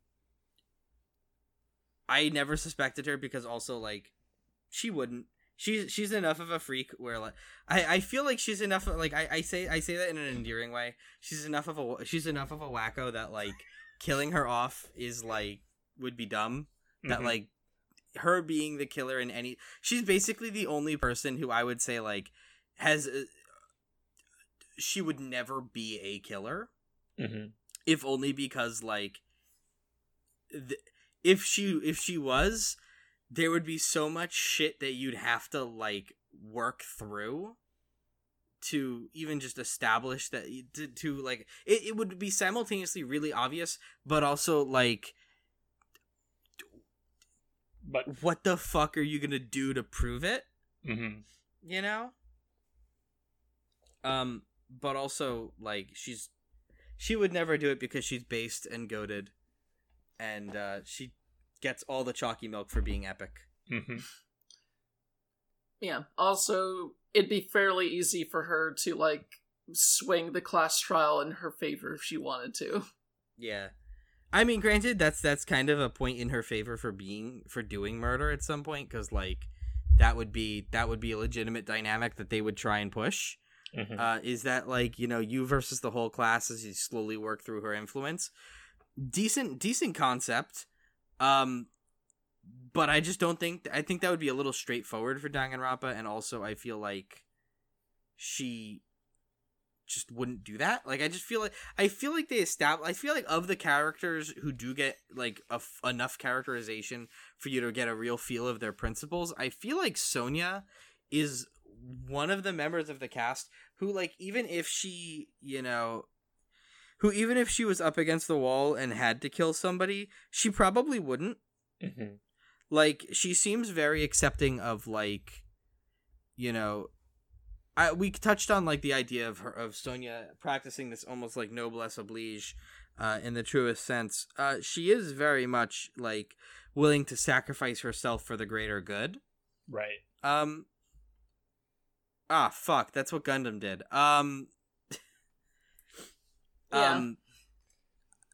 I never suspected her because also like she wouldn't. She's she's enough of a freak where like I, I feel like she's enough of, like I, I say I say that in an endearing way. She's enough of a she's enough of a wacko that like killing her off is like would be dumb. That Mhm. like her being the killer in any she's basically the only person who I would say like has uh, she would never be a killer Mhm. if only because like th- if she if she was there would be so much shit that you'd have to like work through to even just establish that to, to like it, it would be simultaneously really obvious but also like But what the fuck are you gonna do to prove it mhm. you know um but also like she's she would never do it because she's based and goaded and uh she gets all the chalky milk for being epic Mhm. Yeah. Also, it'd be fairly easy for her to like swing the class trial in her favor if she wanted to. yeah i mean granted that's that's kind of a point in her favor for being for doing murder at some point because like that would be that would be a legitimate dynamic that they would try and push Mhm. uh, is that like you know you versus the whole class as you slowly work through her influence decent decent concept um but i just don't think i think that would be a little straightforward for danganronpa and also i feel like she just wouldn't do that like i just feel like i feel like they establish i feel like of the characters who do get like enough characterization for you to get a real feel of their principles i feel like sonia is one of the members of the cast who like even if she you know who even if she was up against the wall and had to kill somebody she probably wouldn't Mhm. Like she seems very accepting of like you know I, we touched on like the idea of her of Sonia practicing this almost like noblesse oblige uh, in the truest sense uh, she is very much like willing to sacrifice herself for the greater good Right. um. Ah, fuck. That's what Gundham did. Um. Yeah. Um.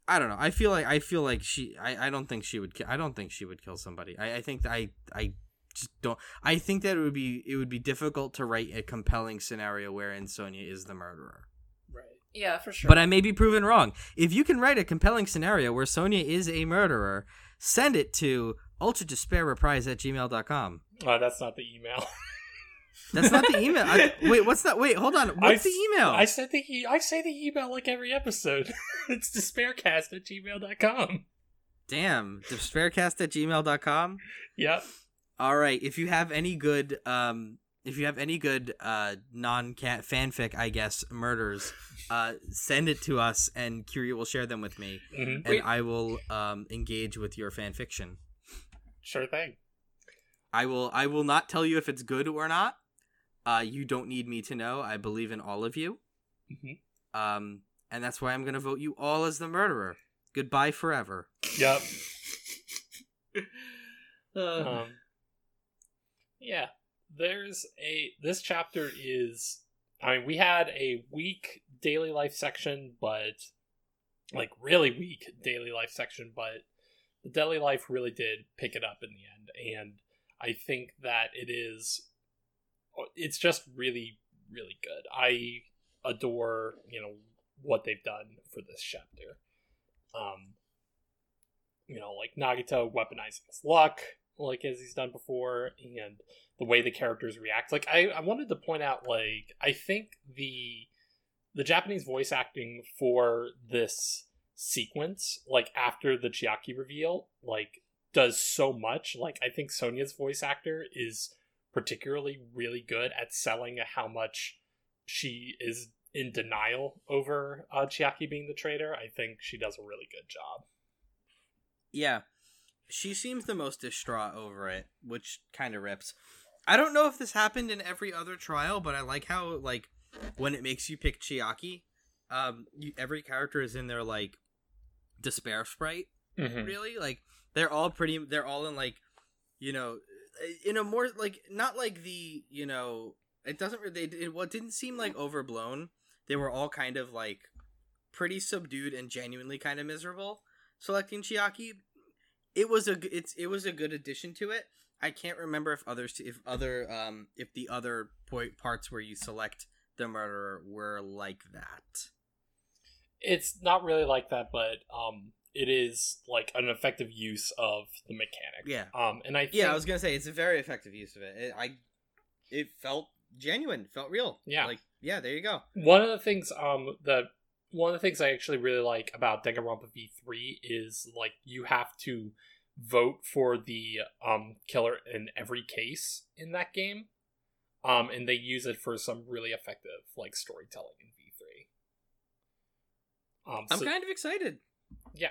I don't know. I feel like I feel like she. I. I don't think she would. Ki- I don't think she would kill somebody. I. I think I. I just don't. I think that it would be. It would be difficult to write a compelling scenario wherein Sonia is the murderer. Right. Yeah, for sure. But I may be proven wrong. If you can write a compelling scenario where Sonia is a murderer, send it to ultra despair reprise at gmail.com. Oh, that's not the email. That's not the email. I, wait, what's that? Wait, hold on. What's I the email? I said the e- I say the email like every episode. it's despaircast at gmail.com. Damn. Despaircast at gmail.com. Yep. All right. If you have any good, um, if you have any good uh non fanfic, I guess, murders, uh, send it to us, and Curie will share them with me, Mhm. and I will um engage with your fan fiction. Sure thing. I will. I will not tell you if it's good or not. Uh, you don't need me to know. I believe in all of you. Mhm. Um, and that's why I'm gonna vote you all as the murderer. Goodbye forever. Yep. Uh, um, yeah, there's a this chapter is. I mean, we had a weak daily life section, but like really weak daily life section, but the daily life really did pick it up in the end, and I think that it is. It's just really, really good. I adore you know what they've done for this chapter. Um, you know, like Nagito weaponizing his luck, like as he's done before, and the way the characters react. Like I, I wanted to point out, like I think the the Japanese voice acting for this sequence, like after the Chiaki reveal, like does so much. Like I think Sonia's voice actor is particularly really good at selling how much she is in denial over uh, Chiaki being the traitor. I think she does a really good job. Yeah, she seems the most distraught over it, which kind of rips. I don't know if this happened in every other trial, but I like how like when it makes you pick Chiaki, um, you, every character is in their like despair sprite. Mm-hmm. Really, like they're all pretty. They're all in like, you know, in a more like not like the you know. It doesn't. They it what didn't seem like overblown. They were all kind of like pretty subdued and genuinely kind of miserable selecting Chiaki. It was a it's it was a good addition to it. I can't remember if others if other um if the other point parts where you select the murderer were like that. It's not really like that, but um, it is like an effective use of the mechanic. Yeah. Um, and I think, Yeah, I was gonna say it's a very effective use of it. it I it felt genuine, felt real. Yeah. like yeah, there you go. one of the things um that one of the things I actually really like about Danganronpa V3 is like you have to vote for the um killer in every case in that game. Um and they use it for some really effective like storytelling in V3. Um I'm kind of excited. yeah.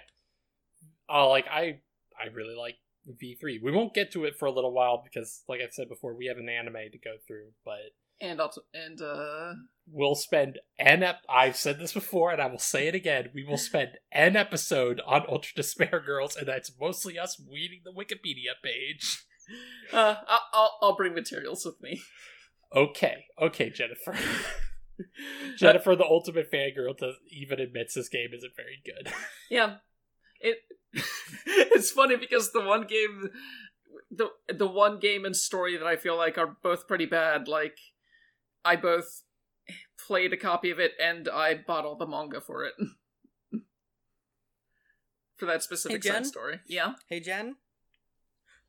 Uh like I I really like V3. We won't get to it for a little while because like I said before we have an anime to go through, but and also, and uh, we'll spend an ep- I've said this before and I will say it again. We will spend an episode on Ultra Despair Girls, and that's mostly us reading the Wikipedia page. uh, I'll, I'll I'll bring materials with me. Okay, okay, Jennifer. Jennifer, the ultimate fangirl, does even admits this game isn't very good. Yeah, it. it's funny because the one game, the the one game and story that I feel like are both pretty bad. Like, I both played a copy of it and I bought all the manga for it. for that specific Hey, side story. Yeah. Hey Jen,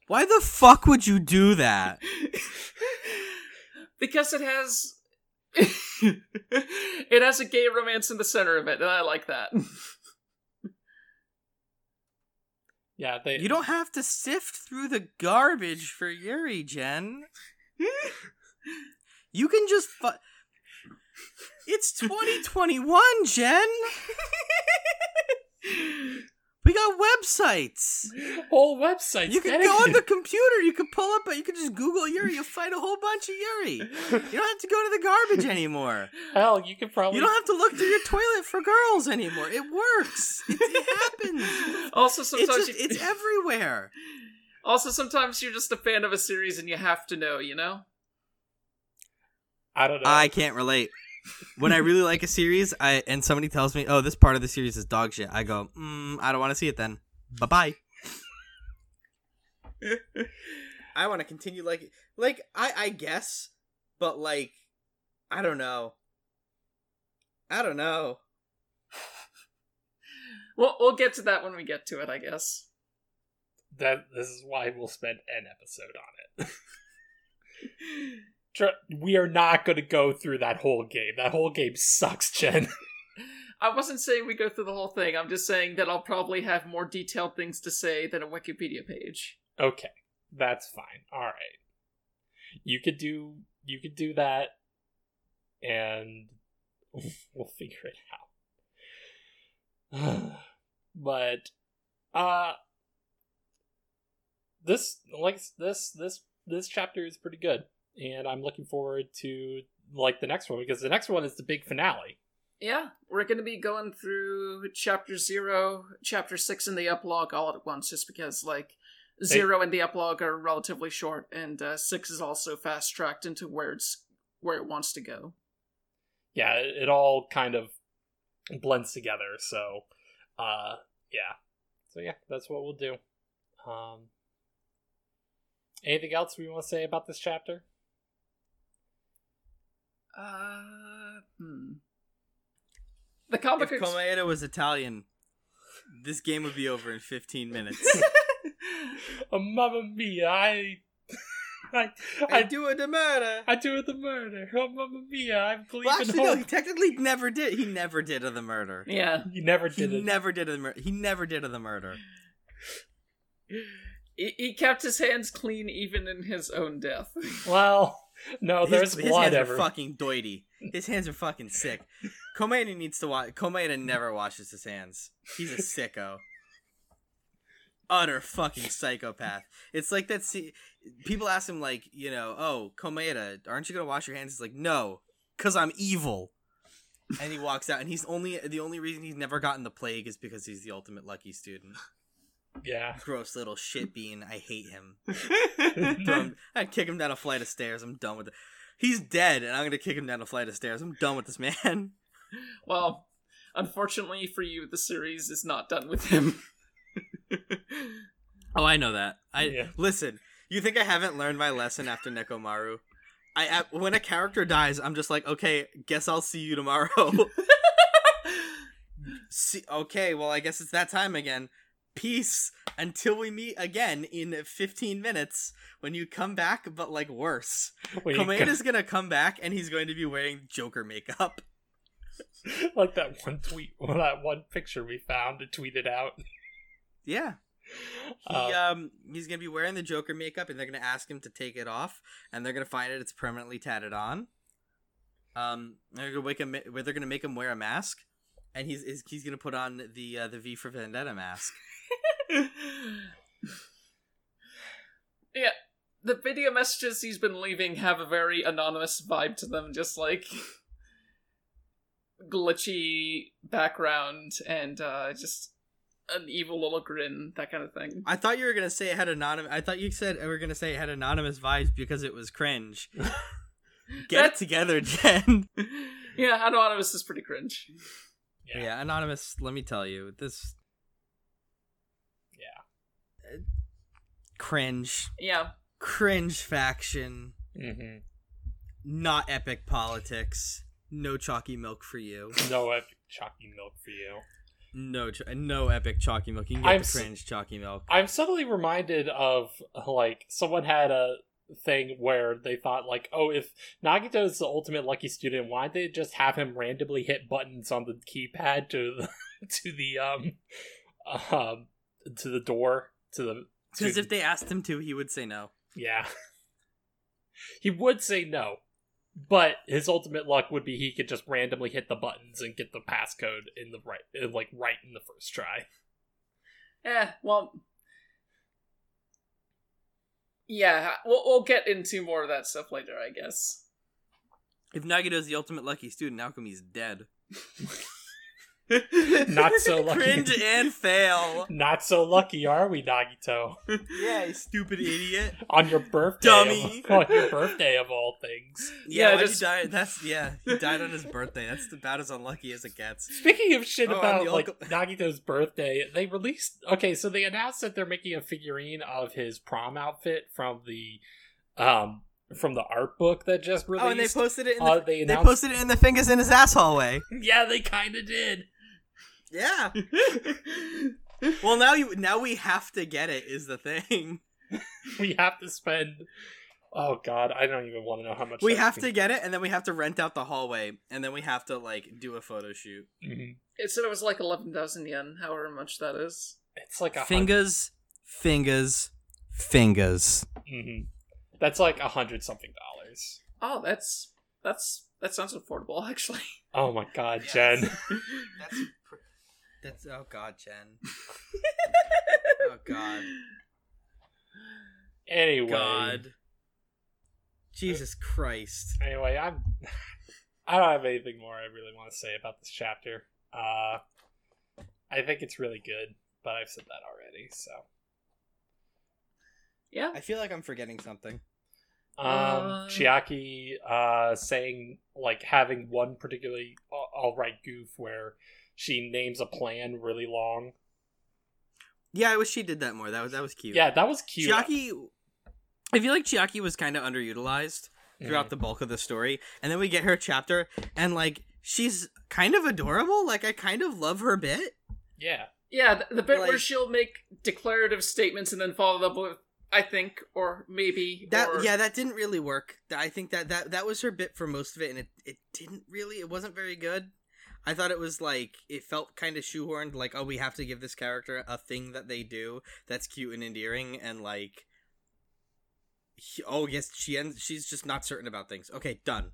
why the fuck would you do that? because it has it has a gay romance in the center of it, and I like that. Yeah, they. You don't have to sift through the garbage for Yuri, Jen. You can just fu- It's 2021, Jen. We got websites. whole websites. You can go on the computer. You can pull up. But you can just Google Yuri. You'll find a whole bunch of Yuri. You don't have to go to the garbage anymore. Hell, you can probably. You don't have to look through your toilet for girls anymore. It works. It, it happens. also, It's sometimes just you- it's everywhere. also sometimes you're just a fan of a series and you have to know, you know. I don't know. I can't relate. When I really like a series, I and somebody tells me, "Oh, this part of the series is dog shit," I go, mm, "I don't want to see it then. Bye bye." I want to continue like like I I guess, but like I don't know. I don't know. We'll we'll get to that when we get to it, I guess. that this is why we'll spend an episode on it. We are not going to go through that whole game. That whole game sucks, Jen. I wasn't saying we go through the whole thing. I'm just saying that I'll probably have more detailed things to say than a Wikipedia page. okay, that's fine. All right, you could do you could do that, and we'll figure it out. but uh this like this this this chapter is pretty good and i'm looking forward to like the next one because the next one is the big finale. Yeah, we're going to be going through chapter zero, chapter six, and the epilogue all at once, just because like zero and the epilogue are relatively short, and uh, six is also fast tracked into where it's where it wants to go. yeah it, it all kind of blends together so uh yeah. So yeah that's what we'll do. Um anything else we want to say about this chapter Uh, hmm. The comic If ex- Komaeda was Italian, this game would be over in 15 minutes. oh mamma mia i i I i do it to murder. I do it the murder. Oh, mamma mia! I believe Well, in actually, no, he technically never did. He never did of the murder. yeah, You never He did it. never did of the murder. He never did of the murder. he, he kept his hands clean even in his own death. well, no, his, there's his blood hands ever. are fucking doity. His hands are fucking sick. Komaeda needs to watch. Komaeda never washes his hands. He's a sicko. Utter fucking psychopath. It's like that. See, people ask him like, you know, oh, Komaeda, aren't you gonna wash your hands? He's like, no, cause I'm evil. And he walks out, and he's only the only reason he's never gotten the plague is because he's the ultimate lucky student. Yeah. Gross little shit bean. I hate him. Him- I'd kick him down a flight of stairs. I'm done with it. He's dead, and I'm gonna kick him down a flight of stairs. I'm done with this man. well, unfortunately for you, the series is not done with him. Oh, I know that. I Yeah. listen. You think I haven't learned my lesson after Nekomaru? I, I when a character dies, I'm just like, okay, guess I'll see you tomorrow. see, okay, well, I guess it's that time again. Peace until we meet again in 15 minutes when you come back, but like worse. When is gonna come back and he's going to be wearing Joker makeup. like that one tweet, well, that one picture we found and tweeted out. Yeah. He Uh, um he's gonna be wearing the Joker makeup, and they're gonna ask him to take it off, and they're gonna find it it's permanently tatted on. Um, they're gonna make him. They're gonna make him wear a mask, and he's is- he's gonna put on the uh, the V for Vendetta mask. yeah, the video messages he's been leaving have a very anonymous vibe to them, just like glitchy background and uh, just an evil little grin, that kind of thing. I thought you were gonna say it had anonymous. I thought you said we were gonna say it had anonymous vibes because it was cringe. Get That's- it together, Jen. Yeah, Anonymous is pretty cringe. yeah. yeah, anonymous. Let me tell you, this Yeah. Cringe, Yeah, cringe faction. hmm Not epic politics. No chalky milk for you. No epic chalky milk for you. No, ch- no epic chalky milk. You can get I'm the s- cringe chalky milk. I'm suddenly reminded of like someone had a thing where they thought like, oh, if Nagito is the ultimate lucky student, why did they just have him randomly hit buttons on the keypad to the to the um um to the door to the Because if they asked him to, he would say no. yeah he would say no but his ultimate luck would be he could just randomly hit the buttons and get the passcode in the right like right in the first try eh, well, yeah, we'll we'll get into more of that stuff later, I guess. If Nagito's the ultimate lucky student, how come he's dead? Not so lucky. Cringe and fail. not so lucky are we nagito yeah, you stupid idiot. on your birthday Dummy. of, on your birthday of all things Yeah, Yeah, just- he die? That's yeah. He died on his birthday. That's about as unlucky as it gets. Speaking of shit Oh, about the like uncle- Nagito's birthday, they released okay, so they announced that they're making a figurine of his prom outfit from the um from the art book that just released. Oh, and they posted it. In the, Uh, they they posted it in the fingers in his asshole way. yeah, they kind of did. Yeah. well, now you now we have to get it. Is the thing. We have to spend. Oh God, I don't even want to know how much We have can- to get it, and then we have to rent out the hallway, and then we have to like do a photo shoot. Mhm. It said it was like eleven thousand yen, however much that is. It's like a Fingers, fingers, fingers. hmm That's like a hundred something dollars. Oh, that's that's that sounds affordable actually. Oh my god, Yes. Jen. That's pr- that's oh god, Jen. oh god. Anyway, God. Jesus Christ. anyway, I'm. I don't have anything more I really want to say about this chapter. Uh, I think it's really good, but I've said that already. So, Yeah. I feel like I'm forgetting something. um, Uh. Chiaki, uh, saying like having one particularly all- all right goof where she names a plan really long. Yeah, I wish she did that more. That was that was cute. Yeah, that was cute. Chiaki I feel like Chiaki was kind of underutilized throughout Mhm. the bulk of the story, and then we get her chapter, and like she's kind of adorable. Like I kind of love her bit. Yeah, Yeah, the, the bit where she'll make declarative statements and then follow up with I think or maybe That or, yeah, that didn't really work. I think that that that was her bit for most of it, and it it didn't really. It wasn't very good. I thought it was like it felt kind of shoehorned. Like oh, we have to give this character a thing that they do that's cute and endearing, and like. he- oh yes, she ends. She's just not certain about things. Okay, done.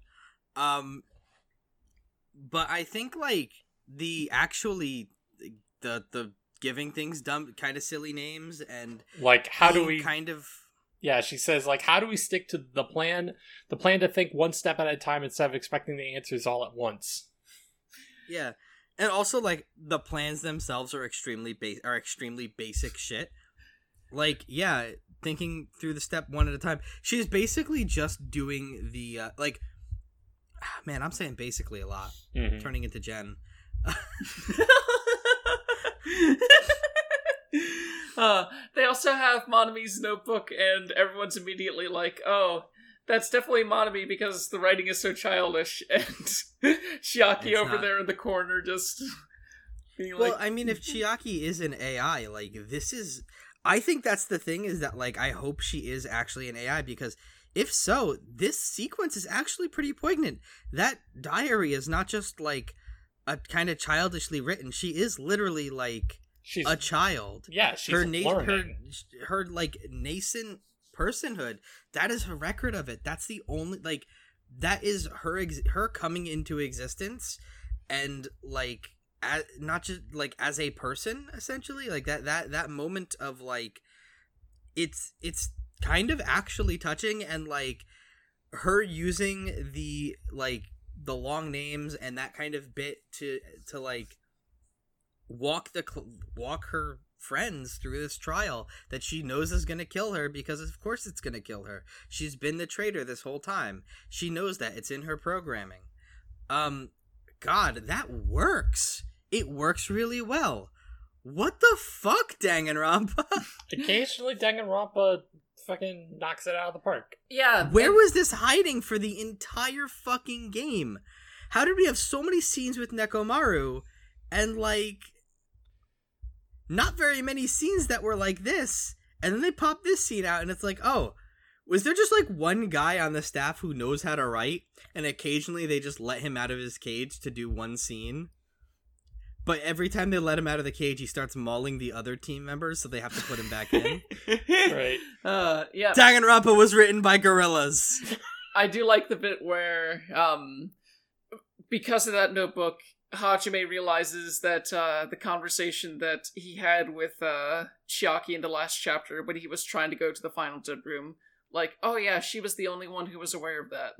Um, but I think like the actually the the giving things dumb kind of silly names and like how do we? kind of Yeah, she says like how do we stick to the plan? The plan to think one step at a time instead of expecting the answers all at once. Yeah, and also like the plans themselves are extremely base are extremely basic shit. Like yeah, thinking through the step one at a time. She's basically just doing the uh, like. Man, I'm saying basically a lot, Mhm. turning into Jen. uh, they also have Monomi's notebook, and everyone's immediately like, "Oh, that's definitely Monomi because the writing is so childish." And Chiaki It's over not. there in the corner just being Well, like, I mean, if Chiaki is an AI, like this is, I think that's the thing is that like I hope she is actually an AI because if so, this sequence is actually pretty poignant. That diary is not just like a kind of childishly written. She is literally like She's a child. yeah, she's her na- her her like nascent personhood. That is her record of it. That's the only like that is her ex- her coming into existence and like as, not just like as a person essentially like that that that moment of like it's it's kind of actually touching and like her using the like the long names and that kind of bit to to like walk the walk her friends through this trial that she knows is going to kill her because of course it's going to kill her. She's been the traitor this whole time. She knows that it's in her programming. Um god, that works. It works really well. What the fuck, Danganronpa? Occasionally, Danganronpa fucking knocks it out of the park. "Yeah, Where and- was this hiding for the entire fucking game? How did we have so many scenes with Nekomaru and like not very many scenes that were like this? And then they pop this scene out and it's like, oh, was there just like one guy on the staff who knows how to write and occasionally they just let him out of his cage to do one scene? But every time they let him out of the cage, he starts mauling the other team members, so they have to put him back in. Right. uh, yeah, Danganronpa was written by gorillas. I do like the bit where, um, because of that notebook, Hajime realizes that uh, the conversation that he had with uh, Chiaki in the last chapter when he was trying to go to the final dead room, like, oh yeah, she was the only one who was aware of that.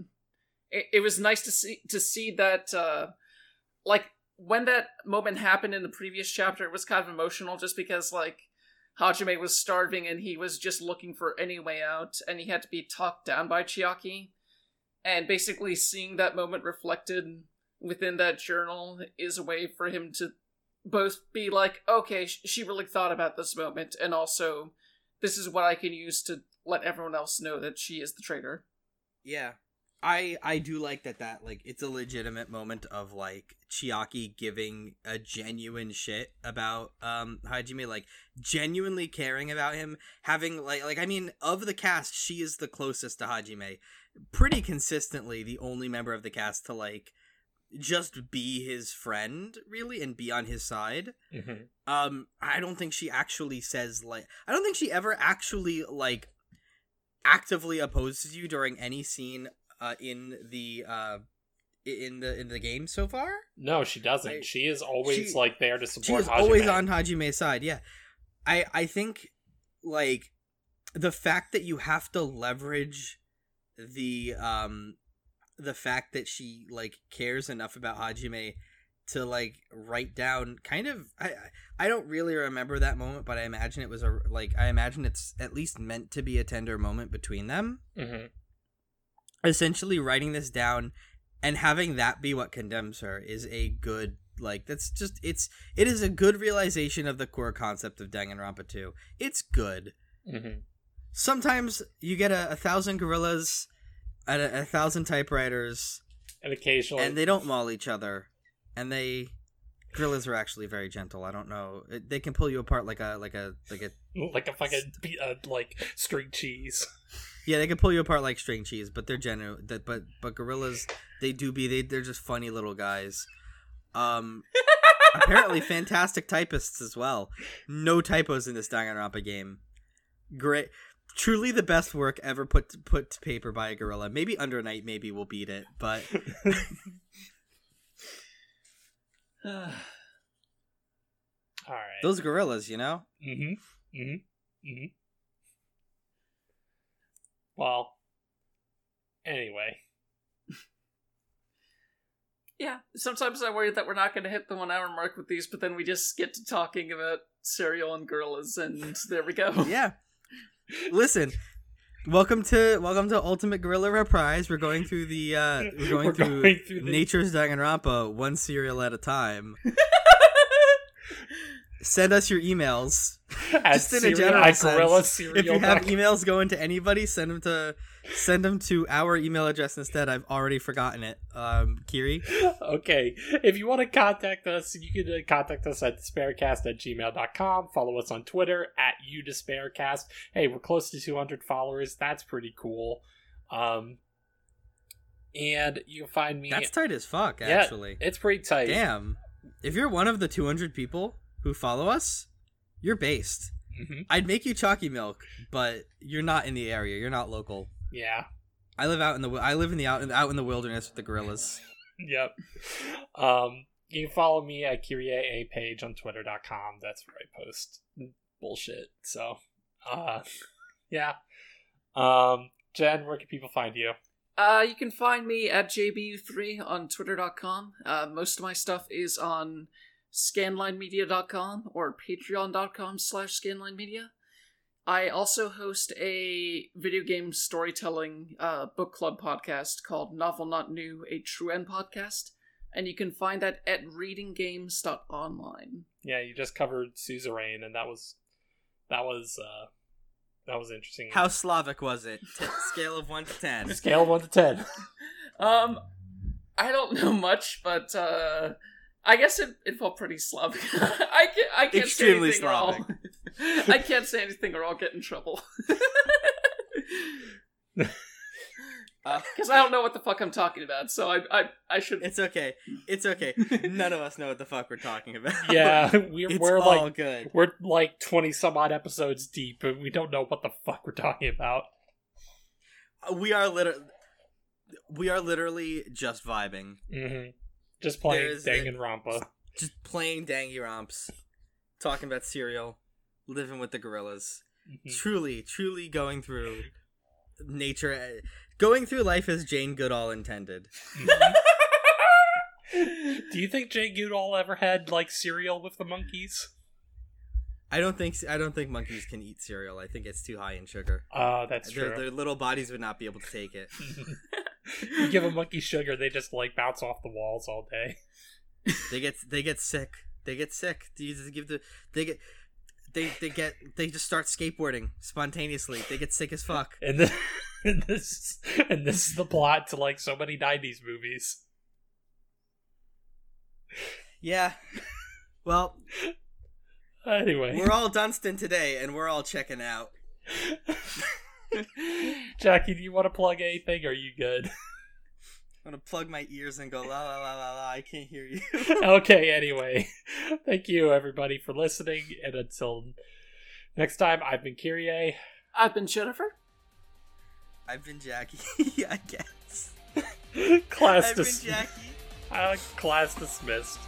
It, it was nice to see to see that, uh, like when that moment happened in the previous chapter, it was kind of emotional, just because like Hajime was starving and he was just looking for any way out, and he had to be talked down by Chiaki. And basically, seeing that moment reflected within that journal is a way for him to both be like, okay, sh- she really thought about this moment, and also, this is what I can use to let everyone else know that she is the traitor. Yeah. I I do like that that like it's a legitimate moment of like Chiaki giving a genuine shit about um Hajime like genuinely caring about him having like like I mean of the cast she is the closest to Hajime pretty consistently the only member of the cast to like just be his friend really and be on his side Mhm. um i don't think she actually says like i don't think she ever actually like actively opposes you during any scene uh, in the uh, in the in the game so far. No, she doesn't. I- she is always she- like there to She support is always on Hajime's side. Yeah, I I think like the fact that you have to leverage the um the fact that she like cares enough about Hajime to like write down kind of I I- don't really remember that moment, but I imagine it was a like I imagine it's at least meant to be a tender moment between them. hmm Essentially, writing this down and having that be what condemns her is a good like that's just it's it is a good realization of the core concept of Danganronpa 2. It's good. hmm Sometimes you get a, a thousand gorillas and a, a thousand typewriters And occasionally, and they don't maul each other and they gorillas are actually very gentle. I don't know. It- They can pull you apart like a like a like a like a fucking uh, like string cheese. yeah, they can pull you apart like string cheese, but they're genuine. That but but gorillas they do be they they're just funny little guys. Um apparently fantastic typists as well. No typos in this Danganronpa game. Great. Truly the best work ever put to, put to paper by a gorilla. Maybe Under Night maybe will beat it, but All right. those gorillas, you know? Mm-hmm. Mm-hmm. Mm-hmm. Well. Anyway. Yeah, sometimes I worry that we're not going to hit the one hour mark with these, but then we just get to talking about cereal and gorillas, and there we go. Yeah. Listen, welcome to welcome to Ultimate Gorilla Reprise. We're going through the uh we're going, We're through, going through the- Nature's Danganronpa one cereal at a time. Send us your emails. At Just in a general sense, If you have emails going to anybody, send them to send them to our email address instead. I've already forgotten it. Um, Kiri. okay. If you want to contact us, you can uh, contact us at despaircast at gmail.com. Follow us on Twitter at udespaircast. Hey, we're close to 200 followers. That's pretty cool. Um, and you can find me. That's tight as fuck. Yeah, Actually, it's pretty tight. damn. If you're one of the 200 people who follow us, you're based. hmm I'd make you chalky milk, but you're not in the area. You're not local. Yeah. I live out in the wi- I live in the out in, out in the wilderness with the gorillas. Yep. Um, you can follow me at Kyrie A page on twitter.com. That's where I post bullshit. So, uh, yeah. Um, Jen, where can people find you? Uh, you can find me at jbu3 on twitter.com. Uh, most of my stuff is on scanlinemedia.com or patreon.com slash scanlinemedia. I also host a video game storytelling uh, book club podcast called Novel Not New, a True End podcast. And you can find that at readinggames.online. Yeah, you just covered Suzerain, and that was that was uh that was interesting. How Slavic was it? T- scale of one to ten. scale of one to ten? Um, I don't know much, but uh, I guess it, it felt pretty Slavic. I can't, I can't Extremely say anything Slavic. I can't say anything or I'll get in trouble. Because I don't know what the fuck I'm talking about, so I I, I should. It's okay. It's okay. None of us know what the fuck we're talking about. yeah, we're it's we're all like good. we're like twenty some odd episodes deep, and we don't know what the fuck we're talking about. We are literally we are literally just vibing, hmm Just playing There's Danganronpa. just playing dangy romps, talking about cereal, living with the gorillas. Mhm. Truly, truly going through nature, going through life as Jane Goodall intended. Do you think Jane Goodall ever had like cereal with the monkeys? I don't think I don't think monkeys can eat cereal. I think it's too high in sugar. Uh, that's Their, true. their little bodies would not be able to take it. you give a monkey sugar, they just like bounce off the walls all day. They get they get sick. They get sick. Do you just give the they get they they get they just start skateboarding spontaneously. They get sick as fuck. And, the, and this and this is the plot to like so many '90s movies. Yeah. Well, Anyway, we're all Dunstan today, and we're all checking out. Jackie, do you want to plug anything? Or are you good? I'm gonna plug my ears and go la la la la la. I can't hear you. okay. Anyway, thank you everybody for listening, and until next time, I've been Kyrie. I've been Jennifer. I've been Jackie. I guess. class dismissed. I've been Jackie. uh, class dismissed.